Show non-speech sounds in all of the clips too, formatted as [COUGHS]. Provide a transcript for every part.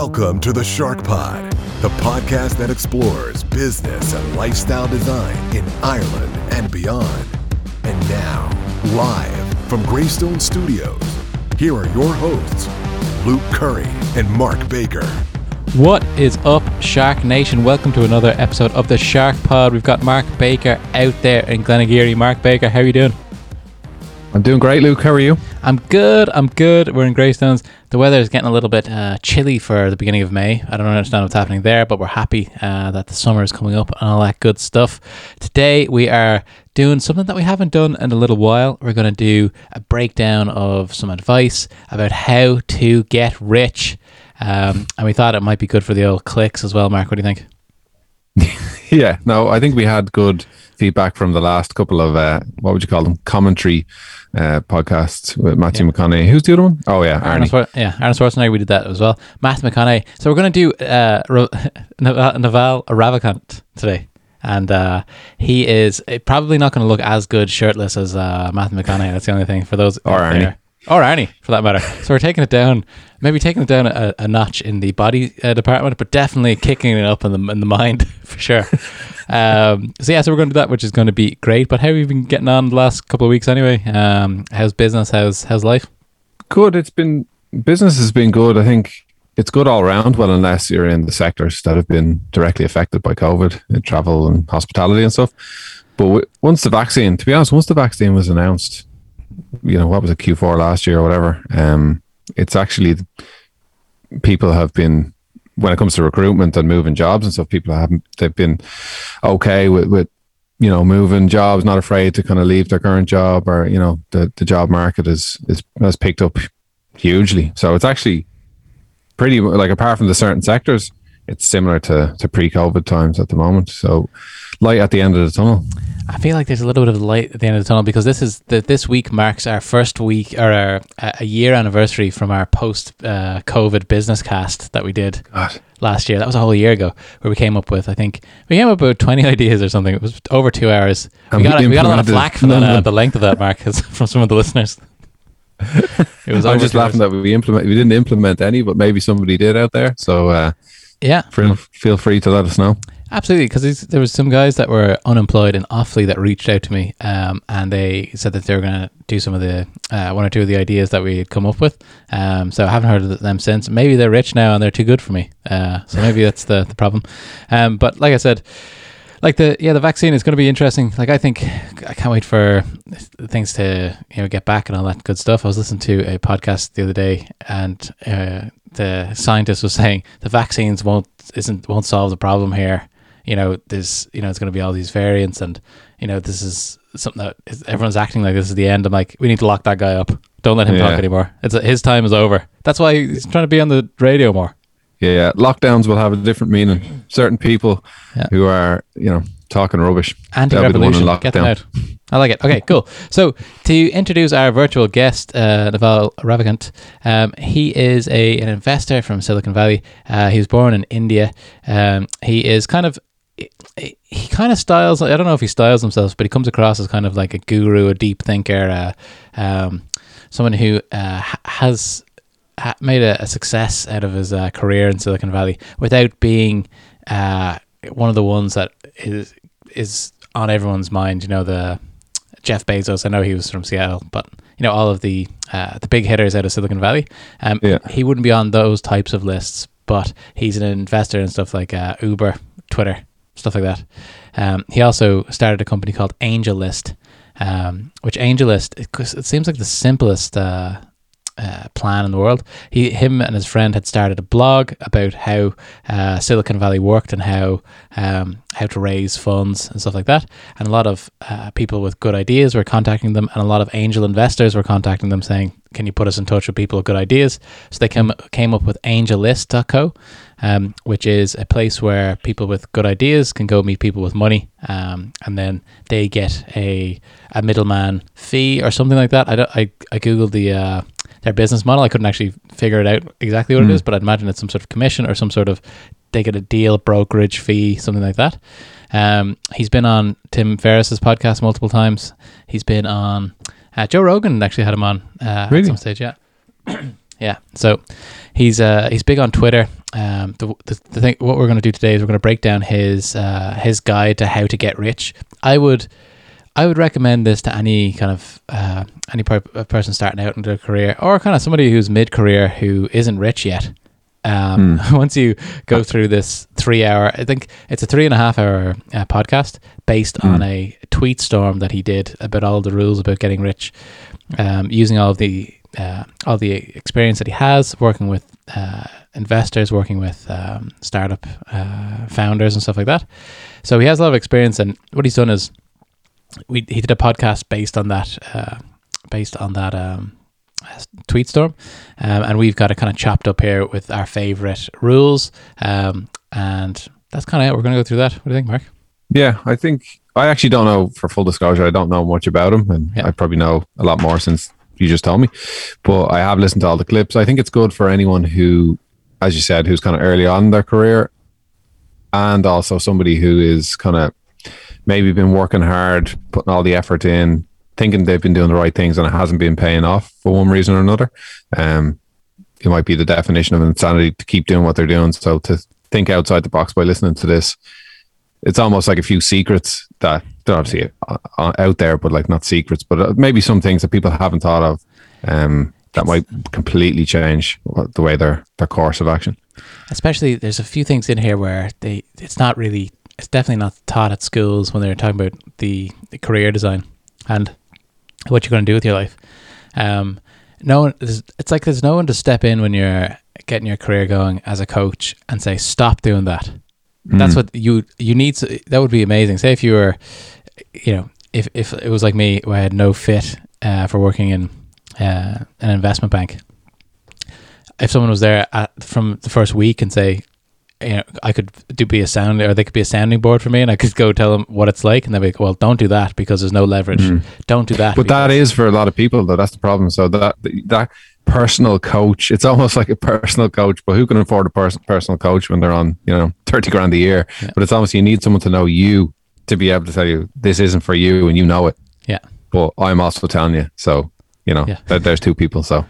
Welcome to the Shark Pod, the podcast that explores business and lifestyle design in Ireland and beyond. And now, live from Greystone Studios, here are your hosts, Luke Curry and Mark Baker. What is up, Shark Nation? Welcome to another episode of the Shark Pod. We've got Mark Baker out there in Glenageary. Mark Baker, how are you doing? I'm doing great, Luke. How are you? I'm good. I'm good. We're in Greystones. The weather is getting a little bit uh, chilly for the beginning of May. I don't understand what's happening there, but we're happy uh, that the summer is coming up and all that good stuff. Today we are doing something that we haven't done in a little while. We're going to do a breakdown of some advice about how to get rich. Um, and we thought it might be good for the old clicks as well. Mark, what do you think? [LAUGHS] [LAUGHS] yeah, no, I think we had good feedback from the last couple of uh, what would you call them commentary uh, podcasts with Matthew yeah. McConaughey. Who's the other one? Oh yeah, Arnie. Arnold yeah, Arnold Schwarzenegger. We did that as well. Matthew McConaughey. So we're going to do [LAUGHS] uh, Naval Ravikant today. And uh, he is uh, probably not going to look as good shirtless as uh, Matthew McConaughey. That's the only thing for those. Or Arnie. There or Arnie for that matter. So we're taking it down, maybe taking it down a, a notch in the body uh, department, but definitely kicking it up in the in the mind [LAUGHS] for sure. Um, so yeah, so we're going to do that, which is going to be great. But how have you been getting on the last couple of weeks anyway? Um, how's business? How's how's life? Good. It's been business has been good. I think it's good all around. Well, unless you're in the sectors that have been directly affected by COVID, travel and hospitality and stuff. But once the vaccine, to be honest, once the vaccine was announced, you know, what was it, Q4 last year or whatever. Um, it's actually people have been when it comes to recruitment and moving jobs and stuff. People haven't they've been okay with with you know moving jobs, not afraid to kind of leave their current job or you know the the job market is is has picked up hugely. So it's actually pretty like apart from the certain sectors, it's similar to to pre COVID times at the moment. So light at the end of the tunnel. I feel like there's a little bit of light at the end of the tunnel because this is that this week marks our first week or our, a year anniversary from our post uh, COVID business cast that we did God. last year. That was a whole year ago where we came up with I think we came up with 20 ideas or something. It was over two hours. we got, a, we got a lot of flack for that, uh, the length of that, Mark, [LAUGHS] from some of the listeners. [LAUGHS] it was. I'm just laughing that we implement. We didn't implement any, but maybe somebody did out there. So uh, yeah, feel, feel free to let us know. Absolutely, because there was some guys that were unemployed in Offaly that reached out to me, um, and they said that they were going to do some of the uh, one or two of the ideas that we had come up with. Um, so I haven't heard of them since. Maybe they're rich now and they're too good for me. Uh, so maybe that's the the problem. Um, but like I said, like the yeah the vaccine is going to be interesting. Like I think I can't wait for things to you know get back and all that good stuff. I was listening to a podcast the other day, and uh, the scientist was saying the vaccines won't isn't won't solve the problem here you know, there's, you know, it's going to be all these variants and, you know, this is something that is, everyone's acting like this is the end. I'm like, we need to lock that guy up. Don't let him yeah. talk anymore. It's his time is over. That's why he's trying to be on the radio more. Yeah, yeah. Lockdowns will have a different meaning. Certain people yeah. who are, you know, talking rubbish. Anti-revolution. The Get them out. I like it. Okay, cool. So to introduce our virtual guest, uh, Naval Ravikant, um, he is a an investor from Silicon Valley. Uh, he was born in India. Um, he is kind of he kind of styles. I don't know if he styles himself, but he comes across as kind of like a guru, a deep thinker, uh, um, someone who uh, has ha- made a, a, success out of his uh, career in Silicon Valley without being uh, one of the ones that is is on everyone's mind. You know, the Jeff Bezos. I know he was from Seattle, but you know all of the uh, the big hitters out of Silicon Valley. Um, yeah. he wouldn't be on those types of lists, but he's an investor in stuff like uh, Uber, Twitter stuff like that. Um, he also started a company called AngelList, um, which AngelList it, it, seems like the simplest uh, uh, plan in the world. He, him, and his friend had started a blog about how uh, Silicon Valley worked and how um, how to raise funds and stuff like that. And a lot of uh, people with good ideas were contacting them, and a lot of angel investors were contacting them, saying, "Can you put us in touch with people with good ideas?" So they came came up with AngelList.co, um, which is a place where people with good ideas can go meet people with money, um, and then they get a a middleman fee or something like that. I I I googled the uh, their business model. I couldn't actually figure it out exactly what mm. it is, but I'd imagine it's some sort of commission or some sort of they get a deal brokerage fee, something like that. Um, he's been on Tim Ferriss's podcast multiple times. He's been on uh, Joe Rogan actually had him on uh, really? at some stage. Yeah, [CLEARS THROAT] yeah. So he's uh, he's big on Twitter um, the, the, the thing, what we're going to do today is we're going to break down his uh, his guide to how to get rich. I would I would recommend this to any kind of uh, any per- person starting out in their career, or kind of somebody who's mid career who isn't rich yet. Um, Hmm. [LAUGHS] once you go through this three hour, I think it's a three and a half hour uh, podcast based on a tweet storm that he did about all the rules about getting rich, um, using all of the uh, all the experience that he has working with uh, investors, working with um, startup uh, founders and stuff like that. So he has a lot of experience, and what he's done is we he did a podcast based on that uh, based on that um, tweet storm, um, and we've got it kind of chopped up here with our favorite rules, um, and that's kind of it. We're going to go through that. What do you think, Mark? Yeah, I think I actually don't know. For full disclosure, I don't know much about him, and Yeah. I probably know a lot more since you just told me. But I have listened to all the clips. I think it's good for anyone who, as you said, who's kind of early on in their career, and also somebody who is kind of maybe been working hard, putting all the effort in, thinking they've been doing the right things, and it hasn't been paying off for one reason or another. Um, it might be the definition of insanity to keep doing what they're doing. So to think outside the box by listening to this it's almost like a few secrets that they're obviously uh, uh, out there, but like not secrets, but uh, maybe some things that people haven't thought of um, that might completely change the way their their course of action. Especially, there's a few things in here where they it's not really it's definitely not taught at schools when they're talking about the, the career design and what you're going to do with your life. Um, no one, it's like there's no one to step in when you're getting your career going as a coach and say stop doing that. That's what you you need. To, that would be amazing. Say if you were, you know, if if it was like me, where I had no fit uh, for working in uh, an investment bank. If someone was there at, from the first week and say, you know, I could do be a sound or they could be a sounding board for me, and I could go tell them what it's like, and they'd be like, "Well, don't do that because there's no leverage. Don't do that." But that is for a lot of people though. That's the problem. So that that personal coach, it's almost [LAUGHS] like a personal coach. But who can afford a person personal coach when they're on you know thirty grand a year? Yeah. But it's almost you need someone to know you to be able to tell you this isn't for you, and you know it. yeah, But I'm also telling you. So you know Yeah. there, there's two people. So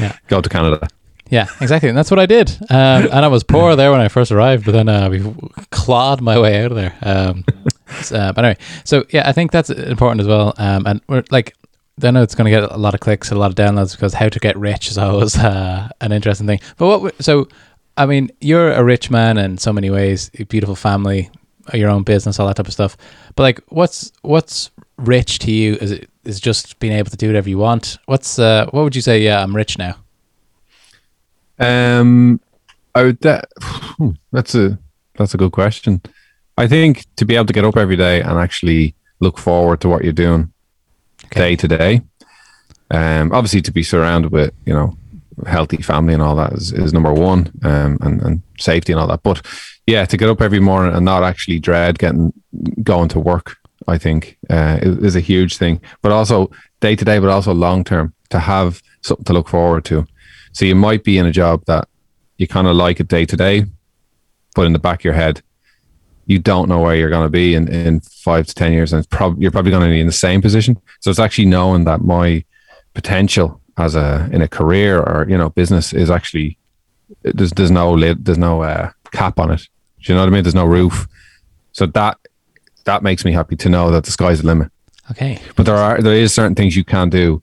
Yeah. [LAUGHS] go to Canada. Yeah, exactly. And that's what I did. Um, and I was [LAUGHS] poor there when I first arrived, but then uh, we clawed my way out of there. Um, uh, but anyway, so yeah, I think that's important as well. Um, and we're like, I know it's going to get a lot of clicks, a lot of downloads because how to get rich is [LAUGHS] always uh, an interesting thing. But what, so, I mean, you're a rich man in so many ways, a beautiful family, your own business, all that type of stuff. But like, what's, what's rich to you? Is it, is just being able to do whatever you want? What's, uh, what would you say? Yeah, I'm rich now. Um, I would. That, [SIGHS] that's a that's a good question. I think to be able to get up every day and actually look forward to what you're doing Okay. day to day. Um, obviously to be surrounded with you know healthy family and all that is, is number one. Um, and and safety and all that. But yeah, to get up every morning and not actually dread getting going to work, I think uh, is, a huge thing. But also day to day, but also long term to have something to look forward to. So you might be in a job that you kind of like it day to day, but in the back of your head, you don't know where you're going to be in, in five to 10 years. And prob- you're probably going to be in the same position. So it's actually knowing that my potential as a, in a career or, you know, business is actually, there's, there's no lid, there's no uh, cap on it. Do you know what I mean? There's no roof. So that, that makes me happy to know that the sky's the limit. Okay. But there are, there is certain things you can do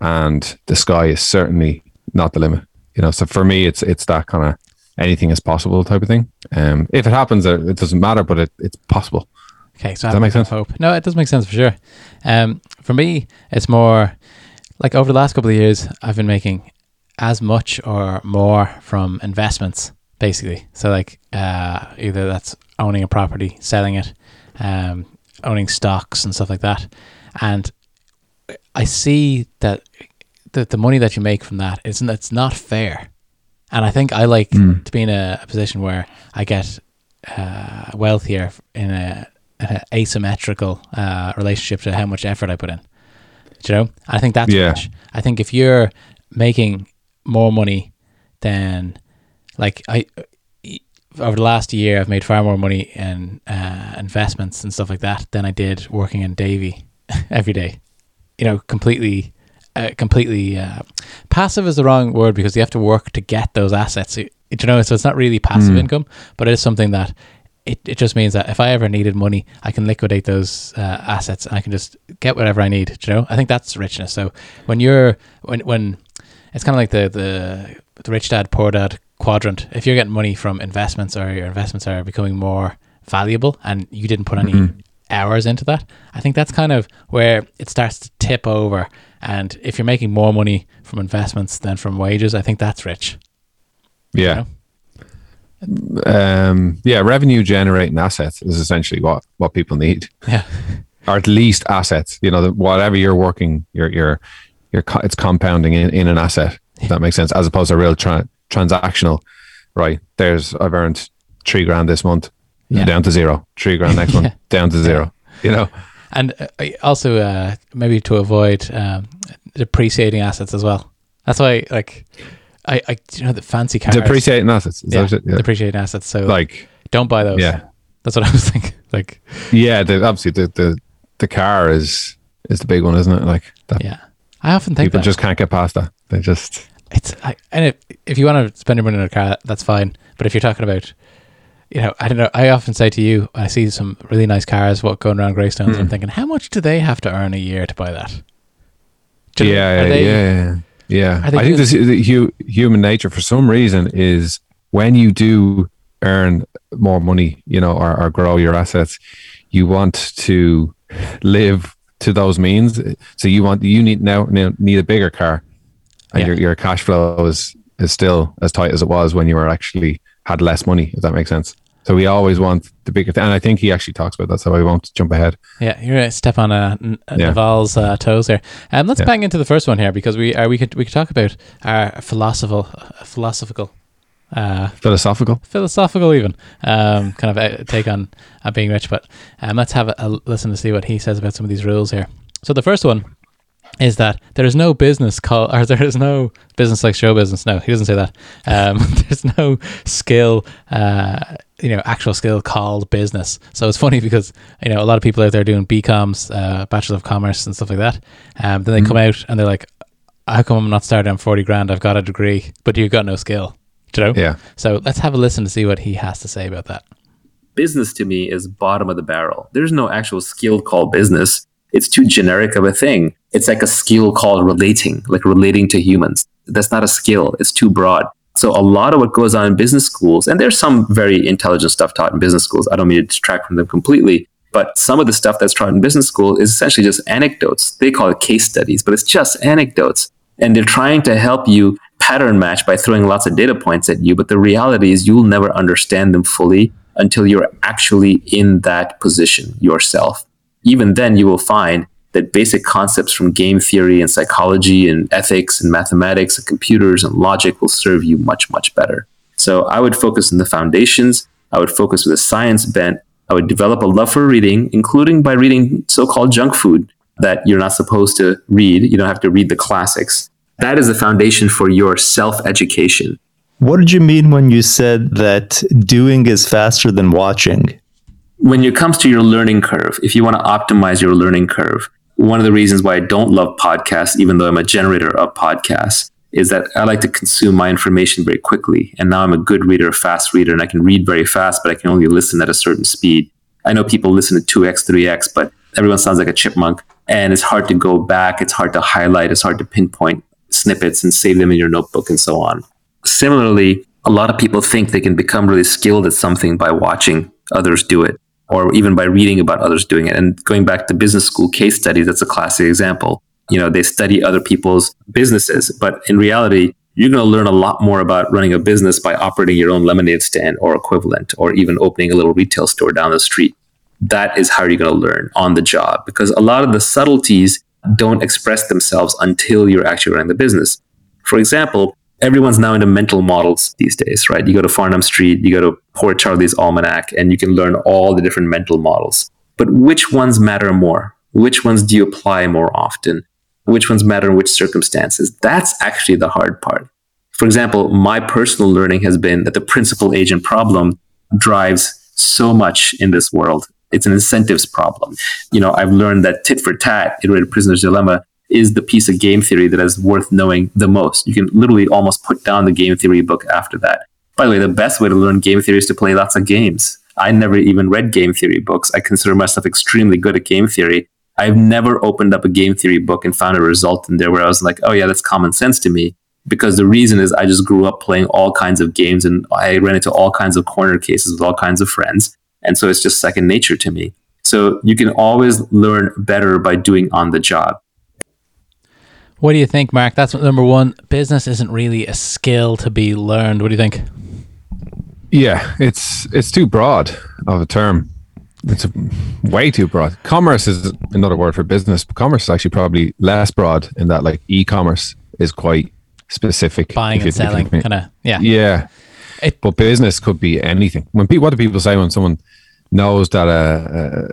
and the sky is certainly not the limit. You know, so for me, it's it's that kind of anything is possible type of thing. Um, if it happens, uh, it doesn't matter, but it, it's possible. Okay, so Does that make sense? Hope. No, it does make sense for sure. Um, for me, it's more like over the last couple of years, I've been making as much or more from investments, basically. So like uh, either that's owning a property, selling it, um, owning stocks and stuff like that, and I see that the the money that you make from that isn't it's not fair, and I think I like Mm. to be in a, a position where I get uh, wealthier in a, an asymmetrical uh, relationship to how much effort I put in. Do you know? I think that's Yeah. I think if you're making more money than like I over the last year, I've made far more money in uh, investments and stuff like that than I did working in Davy [LAUGHS] every day. You know, completely, uh, completely uh, passive is the wrong word because you have to work to get those assets. you know, so it's not really passive Mm. income, but it is something that it, it just means that if I ever needed money, I can liquidate those uh, assets and I can just get whatever I need. You know, I think that's richness. So when you're when when it's kind of like the the the rich dad poor dad quadrant. If you're getting money from investments or your investments are becoming more valuable and you didn't put any Mhm. hours into that, I think that's kind of where it starts to tip over. And if you're making more money from investments than from wages, I think that's rich. Yeah. Um, yeah, revenue generating assets is essentially what, what people need, Yeah. [LAUGHS] or at least assets. You know, the, whatever you're working, you're, you're, you're, it's compounding in, in an asset. If that makes sense, as opposed to real tra- transactional. Right. There's, I've earned three grand this month, Yeah. down to zero. Three grand next month, [LAUGHS] down to zero. You know, And uh, also, uh, maybe to avoid um, depreciating assets as well. That's why, like, I, I you know, the fancy cars. depreciating assets. Yeah, yeah. depreciating assets. So, like, Like, don't buy those. yeah. That's what I was [LAUGHS] thinking. Like, yeah, the, obviously the, the, the car is, is the big one, isn't it? Like that yeah. I often think people that just can't get past that. They just, it's, I, and if, if you want to spend your money on a car, that's fine. But if you're talking about, you know, I don't know, I often say to you, I see some really nice cars what going around Greystones, Hmm. I'm thinking, how much do they have to earn a year to buy that? Do yeah, they- yeah, yeah. I think this the hu- human nature for some reason is when you do earn more money, you know, or, or grow your assets, you want to live to those means. So you want you need now now need a bigger car, and Yeah. your your cash flow is is still as tight as it was when you were actually had less money. If that makes sense. So we always want the bigger thing, and I think he actually talks about that. So I won't jump ahead. Yeah, you're gonna step on uh, N- uh, Yeah. Naval's uh, toes there. Um, let's Yeah. bang into the first one here because we uh, we could we could talk about our philosophical uh, philosophical uh, Philosophical. philosophical even um, kind of uh, take on uh, being rich. But um, let's have a, a listen to see what he says about some of these rules here. So the first one is that there is no business called, or there is no business like show business. No, he doesn't say that. Um, [LAUGHS] there's no skill, uh, you know, actual skill called business. So it's funny because you know a lot of people out there doing BComs, uh, Bachelor of Commerce, and stuff like that. Um, then they come out and they're like, "How come I'm not starting on forty grand? I've got a degree, but you've got no skill." Do you know? Yeah. So let's have a listen to see what he has to say about that. business to me is bottom of the barrel. There's no actual skill called business. It's too generic of a thing. It's like a skill called relating, like relating to humans. That's not a skill. It's too broad. So a lot of what goes on in business schools, and there's some very intelligent stuff taught in business schools. I don't mean to detract from them completely, but some of the stuff that's taught in business school is essentially just anecdotes. They call it case studies, but it's just anecdotes. And they're trying to help you pattern match by throwing lots of data points at you. But the reality is you'll never understand them fully until you're actually in that position yourself. Even then, you will find that basic concepts from game theory and psychology and ethics and mathematics and computers and logic will serve you much, much better. So I would focus on the foundations. I would focus with a science bent. I would develop a love for reading, including by reading so called junk food that you're not supposed to read. You don't have to read the classics. That is the foundation for your self education. What did you mean when you said that doing is faster than watching? When it comes to your learning curve, if you want to optimize your learning curve, one of the reasons why I don't love podcasts, even though I'm a generator of podcasts, is that I like to consume my information very quickly. And now I'm a good reader, a fast reader, and I can read very fast, but I can only listen at a certain speed. I know people listen to 2x, 3x, but everyone sounds like a chipmunk. And it's hard to go back, it's hard to highlight, it's hard to pinpoint snippets and save them in your notebook and so on. Similarly, a lot of people think they can become really skilled at something by watching others do it or even by reading about others doing it. And going back to business school case studies, that's a classic example. You know, they study other people's businesses, but in reality, you're going to learn a lot more about running a business by operating your own lemonade stand or equivalent, or even opening a little retail store down the street. That is how you're going to learn on the job because a lot of the subtleties don't express themselves until you're actually running the business. For example, everyone's now into mental models these days, right? You go to Farnam Street, you go to Poor Charlie's Almanac, and you can learn all the different mental models. But which ones matter more? Which ones do you apply more often? Which ones matter in which circumstances? That's actually the hard part. For example, my personal learning has been that the principal agent problem drives so much in this world. It's an incentives problem. You know, I've learned that tit for tat, iterated prisoner's dilemma, is the piece of game theory that is worth knowing the most. You can literally almost put down the game theory book after that. By the way, the best way to learn game theory is to play lots of games. I never even read game theory books. I consider myself extremely good at game theory. I've never opened up a game theory book and found a result in there where I was like, oh, yeah, that's common sense to me. Because the reason is I just grew up playing all kinds of games and I ran into all kinds of corner cases with all kinds of friends. And so it's just second nature to me. So you can always learn better by doing on the job. What do you think, Mark? That's number one. Business isn't really a skill to be learned. What do you think? Yeah, it's it's too broad of a term. It's a, way too broad. Commerce is another word for business, but commerce is actually probably less broad in that like e-commerce is quite specific. Buying and selling, kind of. Yeah. Yeah. It, but business could be anything. When people, what do people say when someone knows that uh,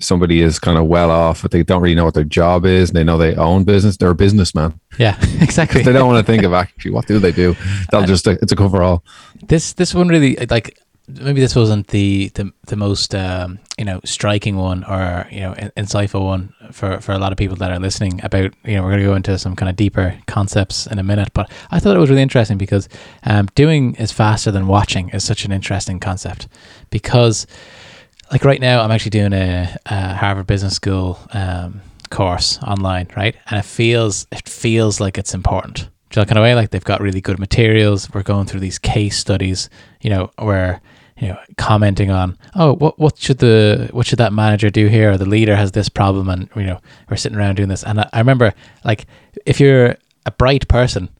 somebody is kind of well off, but they don't really know what their job is, and they know they own business, they're a businessman. Yeah, [LAUGHS] exactly. they don't want to think of actually what do they do. They'll just it's a coverall. This this one really like maybe this wasn't the the, the most um, you know striking one or you know insightful one for, for a lot of people that are listening about you know we're going to go into some kind of deeper concepts in a minute but I thought it was really interesting because um, doing is faster than watching is such an interesting concept because like right now I'm actually doing a, a Harvard Business School um, course online right and it feels it feels like it's important you know, kind of way like they've got really good materials we're going through these case studies you know where you know, commenting on, oh, what what should the what should that manager do here? Or the leader has this problem, and you know, we're sitting around doing this. And I, I remember, like, if you're a bright person,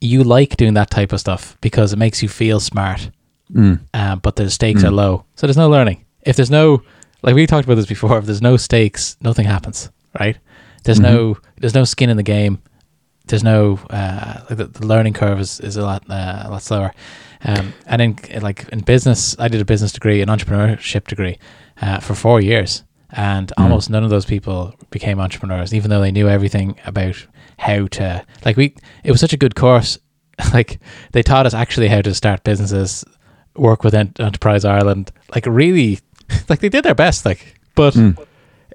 you like doing that type of stuff because it makes you feel smart. Mm. Uh, but the stakes mm. are low, so there's no learning. If there's no, like we talked about this before, if there's no stakes, nothing happens, right? There's mm-hmm. no there's no skin in the game. There's no uh, like the, the learning curve is, is a lot uh, a lot slower. Um, and in like in business, I did a business degree, an entrepreneurship degree, uh, for four years, and mm. almost none of those people became entrepreneurs, even though they knew everything about how to. Like we, it was such a good course. [LAUGHS] like they taught us actually how to start businesses, work with Enterprise Ireland. Like really, [LAUGHS] like they did their best. Like, but. Mm.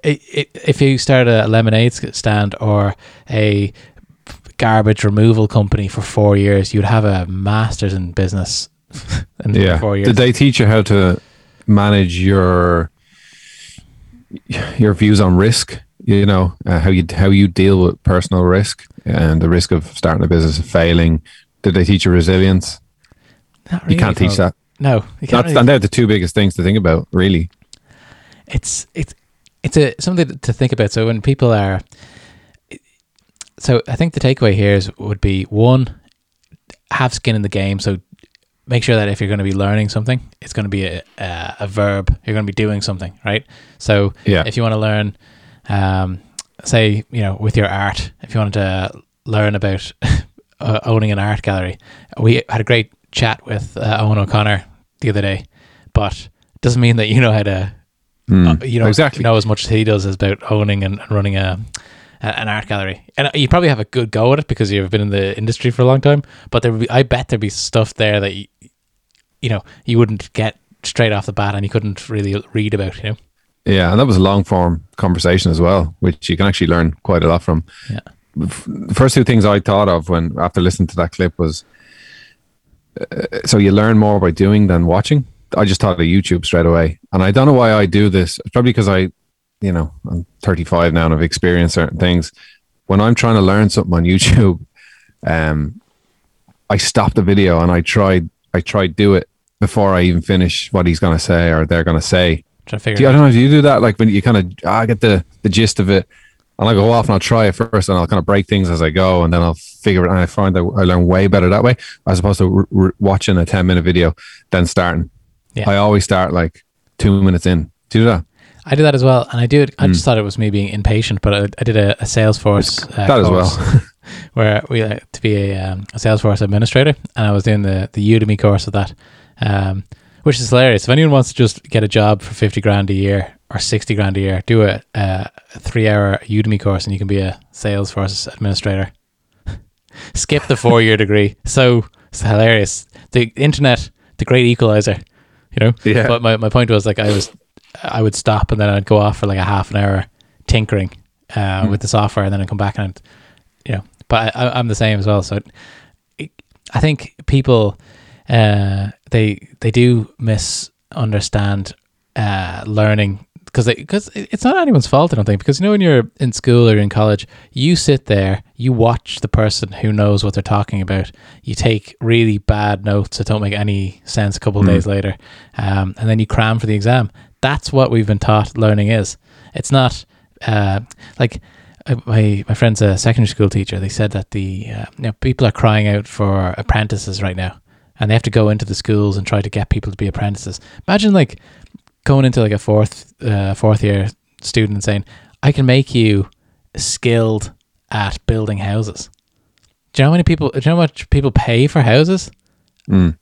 It, it, if you start a lemonade stand or a garbage removal company for four years, you'd have a master's in business. [LAUGHS] in yeah. Four years. Did they teach you how to manage your your views on risk? You know uh, how you how you deal with personal risk and the risk of starting a business and failing. Did they teach you resilience? Really, you can't teach that. No, you can't. Really. They're the two biggest things to think about, really. It's it's it's a something to think about. So when people are so I think the takeaway here is would be one, have skin in the game. So make sure that if you're going to be learning something, it's going to be a, a, a verb. You're going to be doing something, right? So yeah. if you want to learn, um, say you know with your art, if you wanted to learn about [LAUGHS] uh, owning an art gallery, we had a great chat with uh, Owen O'Connor the other day, but it doesn't mean that you know how to. Mm, uh, you know exactly know as much as he does about owning and, and running a an art gallery, and you probably have a good go at it because you've been in the industry for a long time. But there, be, I bet there'd be stuff there that you, you know, you wouldn't get straight off the bat, and you couldn't really read about. You know. Yeah, and that was a long form conversation as well, which you can actually learn quite a lot from. Yeah. The first two things I thought of when after listening to that clip was, so you learn more by doing than watching. I just thought of YouTube straight away, and I don't know why I do this. It's probably because I you know, I'm 35 now and I've experienced certain things. When I'm trying to learn something on [LAUGHS] YouTube, um, I stop the video and I tried, I tried do it before I even finish what he's going to say or they're going to say. Try to figure do you, I don't know. Do you do that? Like when you kind of, ah, I get the, the gist of it and I go off and I'll try it first and I'll kind of break things as I go and then I'll figure it out. and I find that I learn way better that way as opposed to watching a 10 minute video, then starting. Yeah. I always start like two minutes in. Do you do that? I do that as well, and I do it. I just mm. thought it was me being impatient, but I, I did a, a Salesforce uh, that as well, [LAUGHS] where we uh, to be a, um, a Salesforce administrator, and I was doing the the Udemy course of that, um, which is hilarious. If anyone wants to just get a job for fifty grand a year or sixty grand a year, do a, a three hour Udemy course, and you can be a Salesforce administrator. [LAUGHS] Skip the four year degree. So it's hilarious. The internet, the great equalizer. You know. Yeah. But my, my point was like I was I would stop and then I'd go off for like a half an hour tinkering uh, mm. with the software, and then I'd come back and you know. But I, am the same as well. So it, I think people uh, they they do misunderstand uh, learning because because it's not anyone's fault. I don't think because you know when you're in school or in college, you sit there, you watch the person who knows what they're talking about. You take really bad notes that don't make any sense a couple of days later, um, and then you cram for the exam. That's what we've been taught learning is. It's not uh, like uh, my my friend's a secondary school teacher. They said that the uh, you know, people are crying out for apprentices right now, and they have to go into the schools and try to get people to be apprentices. Imagine like going into like a fourth uh, fourth year student and saying, "I can make you skilled at building houses." Do you know how many people? Do you know how much people pay for houses? Mm.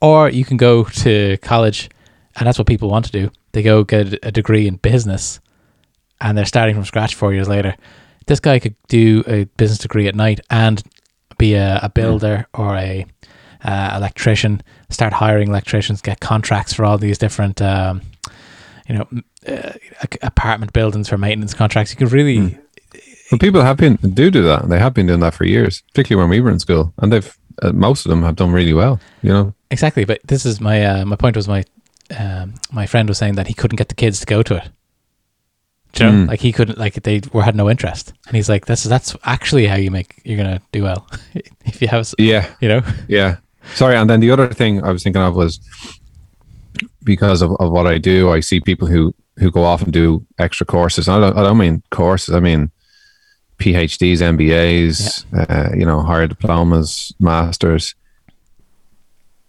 Or you can go to college, and that's what people want to do. They go get a degree in business, and they're starting from scratch four years later. This guy could do a business degree at night and be a, a builder or a uh, electrician. Start hiring electricians, get contracts for all these different, um, you know, uh, apartment buildings for maintenance contracts. You could really. Well, people have been do do that. They have been doing that for years, particularly when we were in school, and they've uh, most of them have done really well. You know, Exactly, but this is my uh, my point was my um, my friend was saying that he couldn't get the kids to go to it. Do you know? Mm. Like he couldn't like they were had no interest, and he's like, "This is that's actually how you make you're gonna do well [LAUGHS] if you have yeah, you know." Yeah. Sorry. And then the other thing I was thinking of was because of, of what I do, I see people who, who go off and do extra courses. I don't, I don't mean courses. I mean PhDs, MBAs, uh, you know, higher diplomas, masters.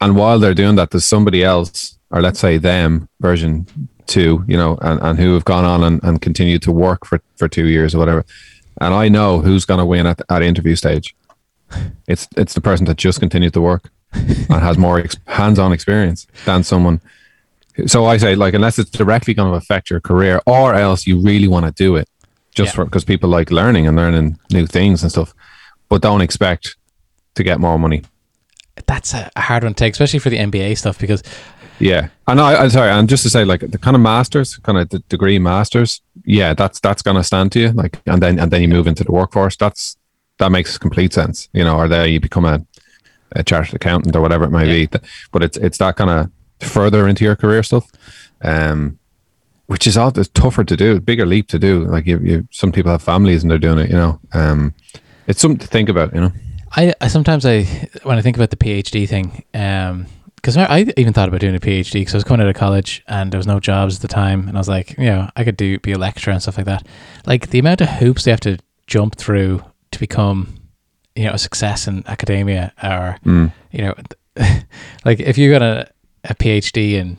And while they're doing that, there's somebody else, or let's say them, version two, you know, and, and who have gone on and, and continued to work for, for two years or whatever. And I know who's going to win at, at interview stage. It's it's the person that just continued to work and has more ex- hands-on experience than someone. So I say, like, unless it's directly going to affect your career, or else you really want to do it, just Yeah. for because people like learning and learning new things and stuff, but don't expect to get more money. That's a, hard one to take, especially for the MBA stuff, because Yeah, and I, I'm sorry, and just to say, like the kind of masters, kind of the degree masters, yeah, that's that's gonna stand to you, like, and then and then you move into the workforce. That's that makes complete sense, you know. Or there you become a, a chartered accountant or whatever it may be. But it's it's that kind of further into your career stuff, um, which is all it's tougher to do, bigger leap to do. Like you, you, some people have families and they're doing it, you know. Um, it's something to think about, you know. I, I sometimes I when I think about the PhD thing, um, because I I even thought about doing a PhD because I was coming out of college and there was no jobs at the time, and I was like, you know, I could do be a lecturer and stuff like that. Like the amount of hoops they have to jump through to become, you know, a success in academia, or Mm. you know, [LAUGHS] like if you got a, PhD in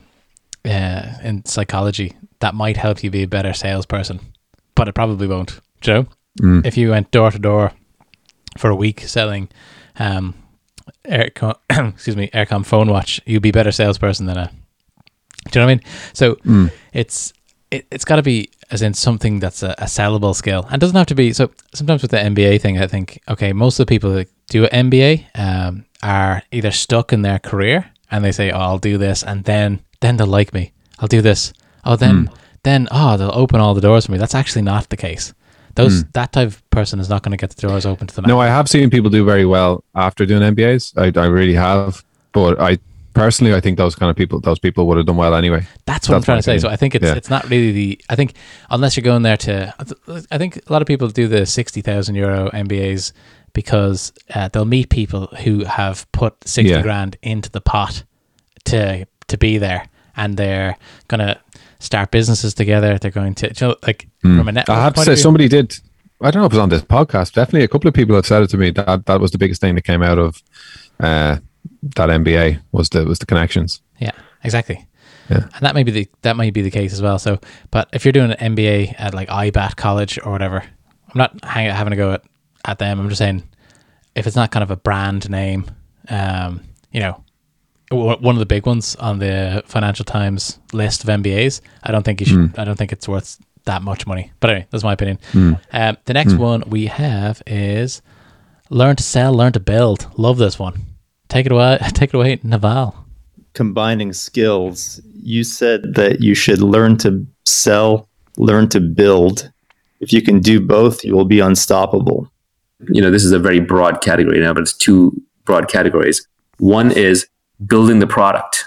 uh, in psychology, that might help you be a better salesperson, but it probably won't. Joe, you know? Mm. If you went door to door for a week selling um Eircom, [COUGHS] excuse me Eircom phone watch you'd be a better salesperson than a do you know what i mean so Mm. it's it, it's got to be as in something that's a, a sellable skill and doesn't have to be so sometimes with the mba thing i think okay most of the people that do an mba um, are either stuck in their career and they say oh i'll do this and then then they'll like me i'll do this oh then hmm. then oh they'll open all the doors for me that's actually not the case those hmm. that type of person is not going to get the doors open to them No, I have seen people do very well after doing MBAs. I, I really have, but I personally, I think those kind of people, those people would have done well anyway. That's what I'm trying to say. opinion. So I think it's Yeah. it's not really the. I think unless you're going there to, I think a lot of people do the sixty thousand euro MBAs because uh, they'll meet people who have put sixty Yeah. grand into the pot to to be there, and they're gonna start businesses together. They're going to, you know, like from a network. I have to say, somebody did. I don't know if it was on this podcast. Definitely, a couple of people have said it to me. That that was the biggest thing that came out of uh, that MBA was the was the connections. Yeah, exactly. Yeah. And that may be the that might be the case as well. So, but if you're doing an MBA at like IBAT college or whatever, I'm not hang, having to go at, at them. I'm just saying, if it's not kind of a brand name, um, you know, one of the big ones on the Financial Times list of MBAs, I don't think you should. I don't think it's worth that much money. But anyway, that's my opinion. Um, the next one we have is learn to sell, learn to build. Love this one. Take it away. [LAUGHS] Take it away, Naval. Combining skills, you said that you should learn to sell, learn to build. If you can do both, you will be unstoppable. You know, this is a very broad category now, but it's two broad categories. One is building the product,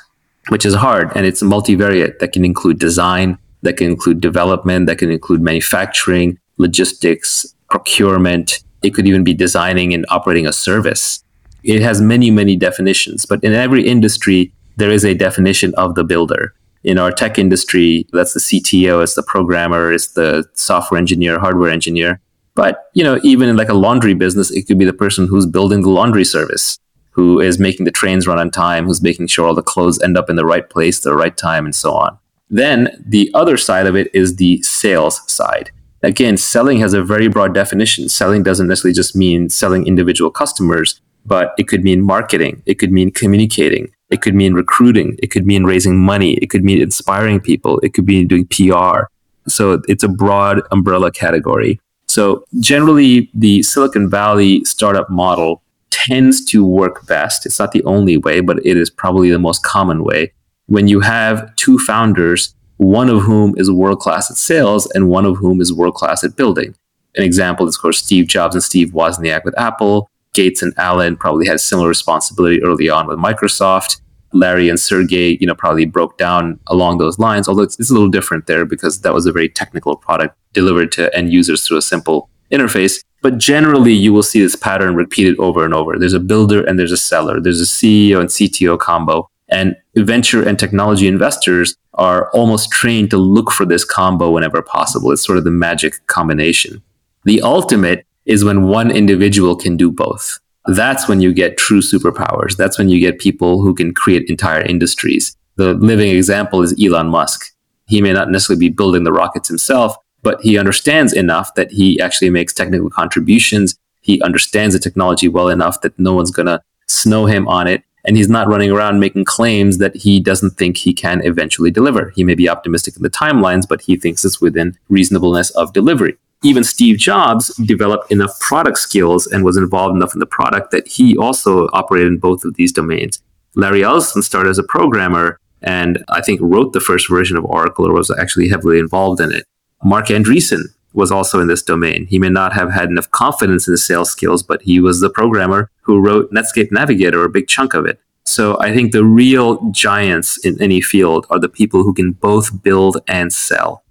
which is hard and it's multivariate that can include design, that can include development, that can include manufacturing, logistics, procurement. It could even be designing and operating a service. It has many, many definitions, but in every industry, there is a definition of the builder. In our tech industry, that's the CTO, it's the programmer, it's the software engineer, hardware engineer. But you know, even in like a laundry business, it could be the person who's building the laundry service, who is making the trains run on time, who's making sure all the clothes end up in the right place, the right time, and so on. Then the other side of it is the sales side. Again, selling has a very broad definition. Selling doesn't necessarily just mean selling individual customers, but it could mean marketing, it could mean communicating, it could mean recruiting, it could mean raising money, it could mean inspiring people, it could be doing PR. So it's a broad umbrella category. So generally, the Silicon Valley startup model tends to work best. It's not the only way, but it is probably the most common way when you have two founders, one of whom is world class at sales and one of whom is world class at building. An example is, of course, Steve Jobs and Steve Wozniak with Apple. Gates and Allen probably had similar responsibility early on with Microsoft. Larry and Sergey, you know, probably broke down along those lines. Although it's, it's, a little different there because that was a very technical product delivered to end users through a simple interface. But generally, you will see this pattern repeated over and over. There's a builder and there's a seller. There's a CEO and CTO combo. And venture and technology investors are almost trained to look for this combo whenever possible. It's sort of the magic combination. The ultimate is when one individual can do both. That's when you get true superpowers. That's when you get people who can create entire industries. The living example is Elon Musk. He may not necessarily be building the rockets himself, but he understands enough that he actually makes technical contributions. He understands the technology well enough that no one's going to snow him on it. And he's not running around making claims that he doesn't think he can eventually deliver. He may be optimistic in the timelines, but he thinks it's within reasonableness of delivery even Steve Jobs developed enough product skills and was involved enough in the product that he also operated in both of these domains. Larry Ellison started as a programmer and I think wrote the first version of Oracle or was actually heavily involved in it. Marc Andreessen was also in this domain. He may not have had enough confidence in his sales skills, but he was the programmer who wrote Netscape Navigator, a big chunk of it. So I think the real giants in any field are the people who can both build and sell.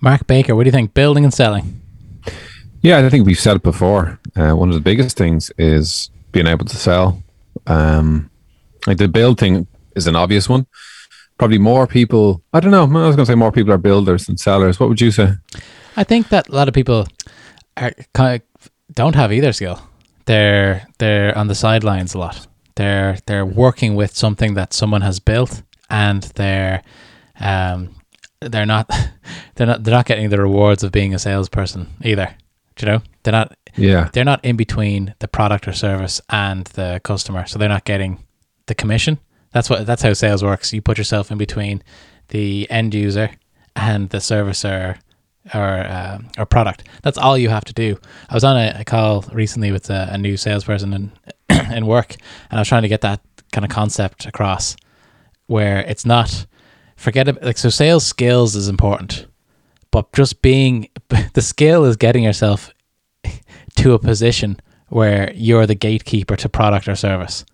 Mark Baker, what do you think? Building and selling? Yeah, I think we've said it before. Uh, one of the biggest things is being able to sell. Um, like the build thing is an obvious one. Probably more people. I don't know. I was going to say more people are builders than sellers. What would you say? I think that a lot of people are kind of don't have either skill. They're they're on the sidelines a lot. They're they're working with something that someone has built, and they're um, they're not [LAUGHS] they're not they're not getting the rewards of being a salesperson either. Do you know? They're not yeah. They're not in between the product or service and the customer. So they're not getting the commission. That's what that's how sales works. You put yourself in between the end user and the service or or, uh, or product. That's all you have to do. I was on a, a call recently with a, a new salesperson in [CLEARS THROAT] in work, and I was trying to get that kind of concept across, where it's not forget it. Like so, sales skills is important, but just being [LAUGHS] the skill is getting yourself [LAUGHS] to a position where you're the gatekeeper to product or service.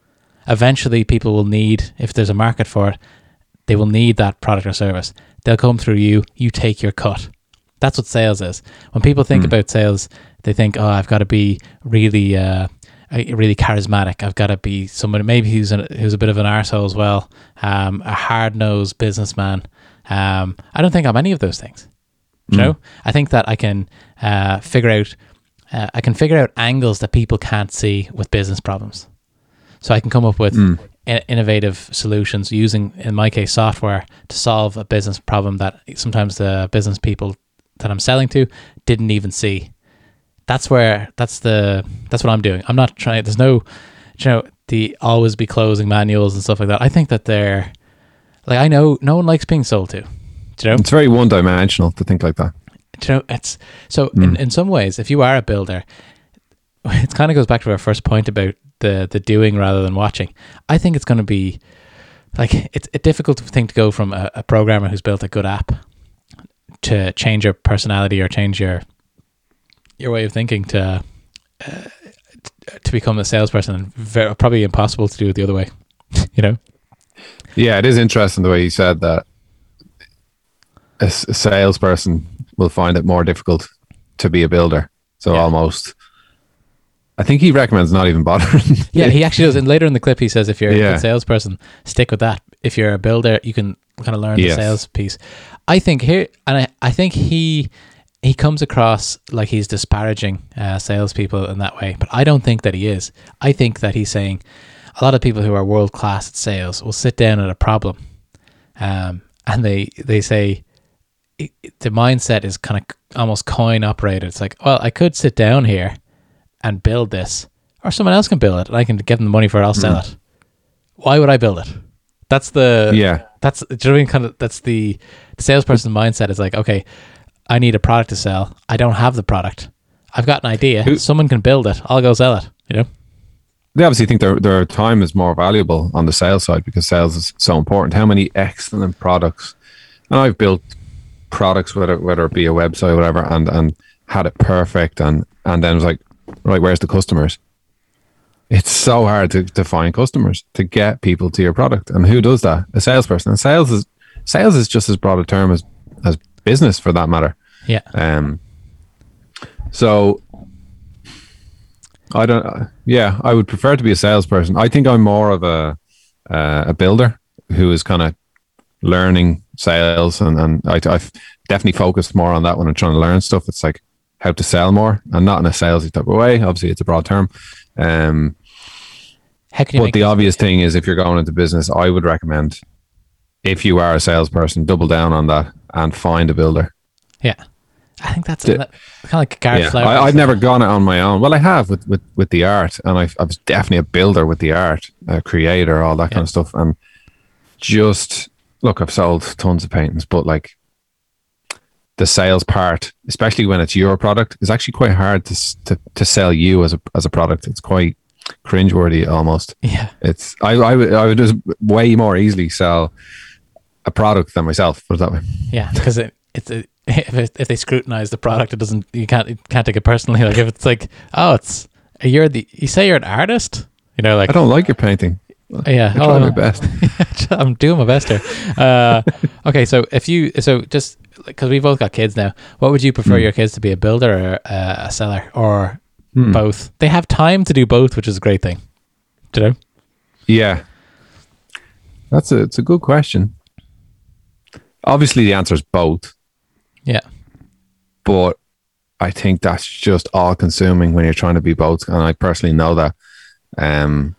Eventually, people will need, if there's a market for it, they will need that product or service. They'll come through you. You take your cut. That's what sales is. When people think mm. about sales, they think, "Oh, I've got to be really uh, really charismatic. I've got to be someone maybe who's a, who's a bit of an arsehole as well, um, a hard nosed businessman. Um, I don't think I'm any of those things. Mm. Know, I think that I can uh, figure out uh, I can figure out angles that people can't see with business problems. So I can come up with mm. in- innovative solutions using, in my case, software to solve a business problem that sometimes the business people that I'm selling to didn't even see that's where that's the that's what I'm doing. I'm not trying. There's no, you know, the always be closing manuals and stuff like that. I think that they're like I know no one likes being sold to. you know, it's very one dimensional to think like that. you know, it's so mm. in in some ways, if you are a builder, [LAUGHS] it kind of goes back to our first point about the the doing rather than watching. I think it's going to be like it's a difficult thing to go from a, a programmer who's built a good app to change your personality or change your your way of thinking to uh, to become a salesperson and very, probably impossible to do it the other way. [LAUGHS] You know? Yeah, it is interesting the way you said that a, s- a salesperson will find it more difficult to be a builder. So Yeah. almost, I think he recommends not even bothering. [LAUGHS] Yeah, he [LAUGHS] actually does. And later in the clip, he says if you're a good salesperson, stick with that. If you're a builder, you can kind of learn Yes. the sales piece. I think here, and I, I think he he comes across like he's disparaging uh, salespeople in that way, but I don't think that he is. I think that he's saying a lot of people who are world class at sales will sit down at a problem, um, and they they say it, it- the mindset is kind of almost coin operated. It's like, well, I could sit down here and build this, or someone else can build it, and I can give them the money for it. I'll sell it. Why would I build it? That's the yeah, That's do you know what I mean? Kind of that's the, the salesperson mindset. Is like, okay, I need a product to sell. I don't have the product. I've got an idea. Who- Someone can build it. I'll go sell it. You know? they obviously think their their time is more valuable on the sales side because sales is so important. How many excellent products, and I've built products whether whether it be a website or whatever, and and had it perfect, and and then it was like, right, where's the customers? It's so hard to, to find customers to get people to your product, and who does that? A salesperson. And sales is sales is just as broad a term as business for that matter. Yeah. Um. So I don't. uh, Yeah, I would prefer to be a salesperson. I think I'm more of a uh, a builder who is kind of learning sales, and and I, I've definitely focused more on that when I'm trying to learn stuff. It's like how to sell more, and not in a salesy type of way. Obviously, it's a broad term. Um, How can you but the obvious thing is, if you're going into business, I would recommend if you are a salesperson, double down on that and find a builder. Yeah. I think that's The- kind of like Garrett Yeah, Flowers. I, I've never gone it on my own. Well, I have with with, with the art, and I've, I was definitely a builder with the art, a creator, all that Yeah. kind of stuff. And just look, I've sold tons of paintings, but like the sales part, especially when it's your product, is actually quite hard to to, to sell you as a as a product. It's quite cringeworthy almost. Yeah. It's I I would I would just way more easily sell a product than myself. Put it that way. Yeah. Because it, it's a, [LAUGHS] if, it, if they scrutinize the product, it doesn't, you can't, you can't take it personally. [LAUGHS] Like if it's like, oh, it's, you're the, you say you're an artist, you know, like, I don't like your painting. yeah. I oh, my best. [LAUGHS] I'm doing my best here. Uh, okay, so if you so just because we both got kids now, what would you prefer your kids to be a builder or uh, a seller or Hmm. both? They have time to do both, which is a great thing. Do you know? Yeah. That's a it's a good question. Obviously the answer is both, Yeah, but I think that's just all consuming when you're trying to be both and I personally know that. Um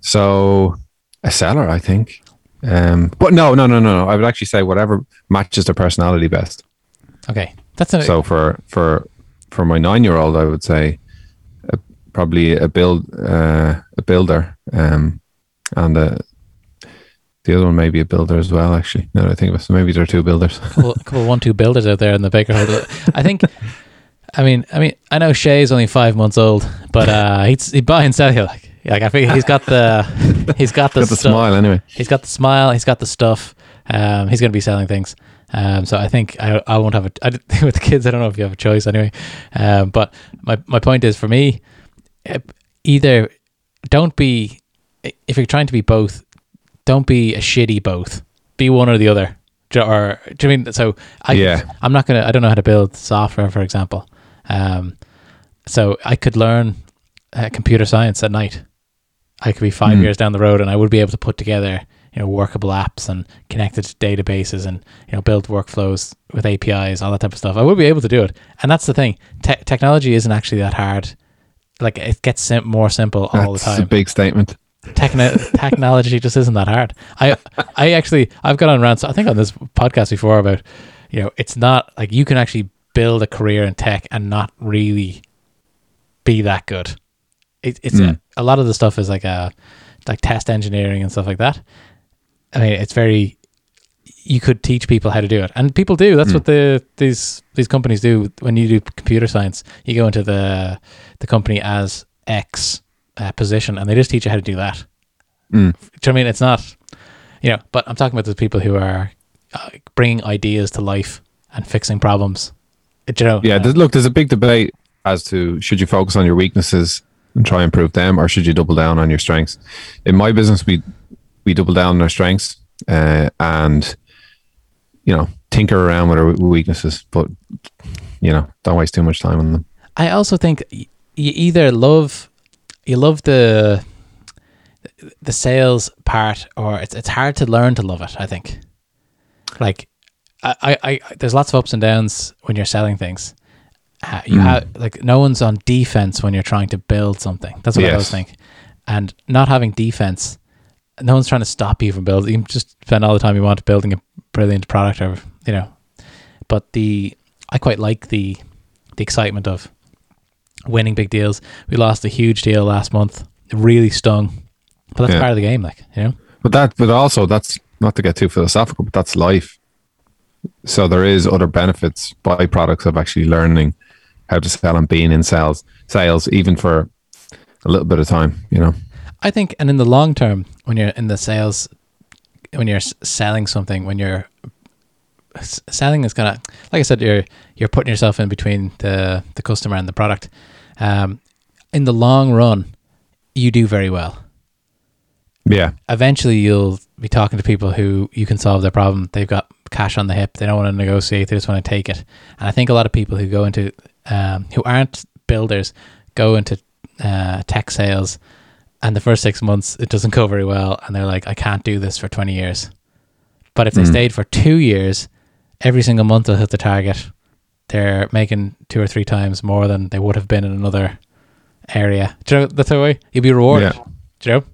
so a seller, I think. Um but no, no, no, no, no. I would actually say whatever matches their personality best. okay, that's a So for for for my 9-year-old I would say uh, probably a build uh, a builder um and uh the other one may be a builder as well, actually. Now that I think of it, so maybe there are two builders. couple, couple one two builders out there in the Baker bakerhood. I think. I mean, I mean, I know Shay's only five months old, but uh, he's he buy and sell you like. Like I think he's got the he's got [LAUGHS] the, Got the stuff. smile anyway. He's got the smile. He's got the stuff. Um, he's going to be selling things. Um, so I think I, I won't have a I, [LAUGHS] with the kids. I don't know if you have a choice anyway. Um, but my my point is for me, either don't be if you're trying to be both, don't be a shitty both. Be one or the other. Do, or do you mean so? I Yeah. I'm not gonna. I don't know how to build software, for example. Um, so I could learn uh, computer science at night. I could be five Hmm. years down the road, and I would be able to put together you know workable apps and connect it to databases and you know build workflows with APIs, all that type of stuff. I would be able to do it, and that's the thing. Te- technology isn't actually that hard. Like it gets sim- more simple all the That's time a big statement. Techno- technology just isn't that hard. I I actually I've gone on rants I think on this podcast before about you know it's not like you can actually build a career in tech and not really be that good. It, it's a, hmm. a lot of the stuff is like a like test engineering and stuff like that. I mean, it's very you could teach people how to do it, and people do. That's hmm. what the these these companies do. When you do computer science, you go into the the company as X uh, position, and they just teach you how to do that. Mm. Do you know what I mean? It's not, you know. But I'm talking about the people who are uh, bringing ideas to life and fixing problems. Do you know? Yeah, uh, there's, look, there's a big debate as to should you focus on your weaknesses and try and improve them, or should you double down on your strengths? In my business, we we double down on our strengths uh, and you know tinker around with our weaknesses, but you know don't waste too much time on them. I also think you either love you love the the sales part, or it's it's hard to learn to love it. I think, like, I, I, I there's lots of ups and downs when you're selling things. Uh, you Mm. have like no one's on defense when you're trying to build something. That's what I Yes. always think. And not having defense, no one's trying to stop you from building. You can just spend all the time you want building a brilliant product, or you know. But the I quite like the the excitement of winning big deals. We lost a huge deal last month. It really stung. But that's Yeah. part of the game, like, you know? But that, but also that's not to get too philosophical, but that's life. So there is other benefits, byproducts of actually learning how to sell and being in sales, sales even for a little bit of time. You know, I think, and in the long term, when you're in the sales, when you're selling something, when you're selling is gonna, like I said, you're you're putting yourself in between the the customer and the product. Um, in the long run, you do very well. yeah, Eventually, you'll be talking to people who you can solve their problem. They've got cash on the hip. They don't want to negotiate. They just want to take it. And I think a lot of people who go into um, who aren't builders go into uh, tech sales, and the first six months it doesn't go very well, and they're like, I can't do this for twenty years. But if they Mm. stayed for two years, every single month they'll hit the target. They're making two or three times more than they would have been in another area. Do you know that's the way you'd be rewarded? Yeah. Do you know?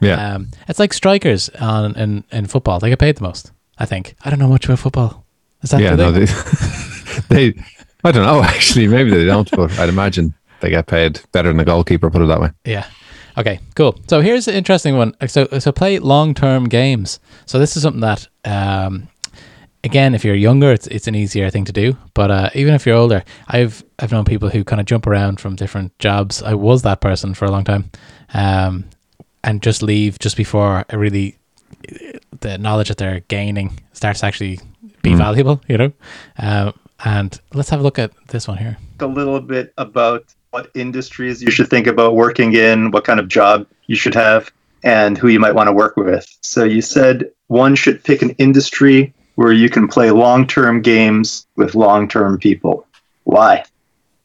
yeah. Um, it's like strikers on in, in football. They get paid the most. I think. I don't know much about football. Is that yeah, no, they? they, [LAUGHS] they, I don't know [LAUGHS] actually. Maybe they don't, but I'd imagine they get paid better than the goalkeeper. Put it that way. Yeah. Okay. Cool. So here's an interesting one. So so play long term games. So this is something that um, again, if you're younger, it's it's an easier thing to do. But uh, even if you're older, I've I've known people who kind of jump around from different jobs. I was that person for a long time, um, and just leave just before I really the knowledge that they're gaining starts to actually be Mm. valuable. You know. Um, and let's have a look at this one here. a little bit about what industries you should think about working in, what kind of job you should have, and who you might want to work with. So you said one should pick an industry where you can play long-term games with long-term people. Why?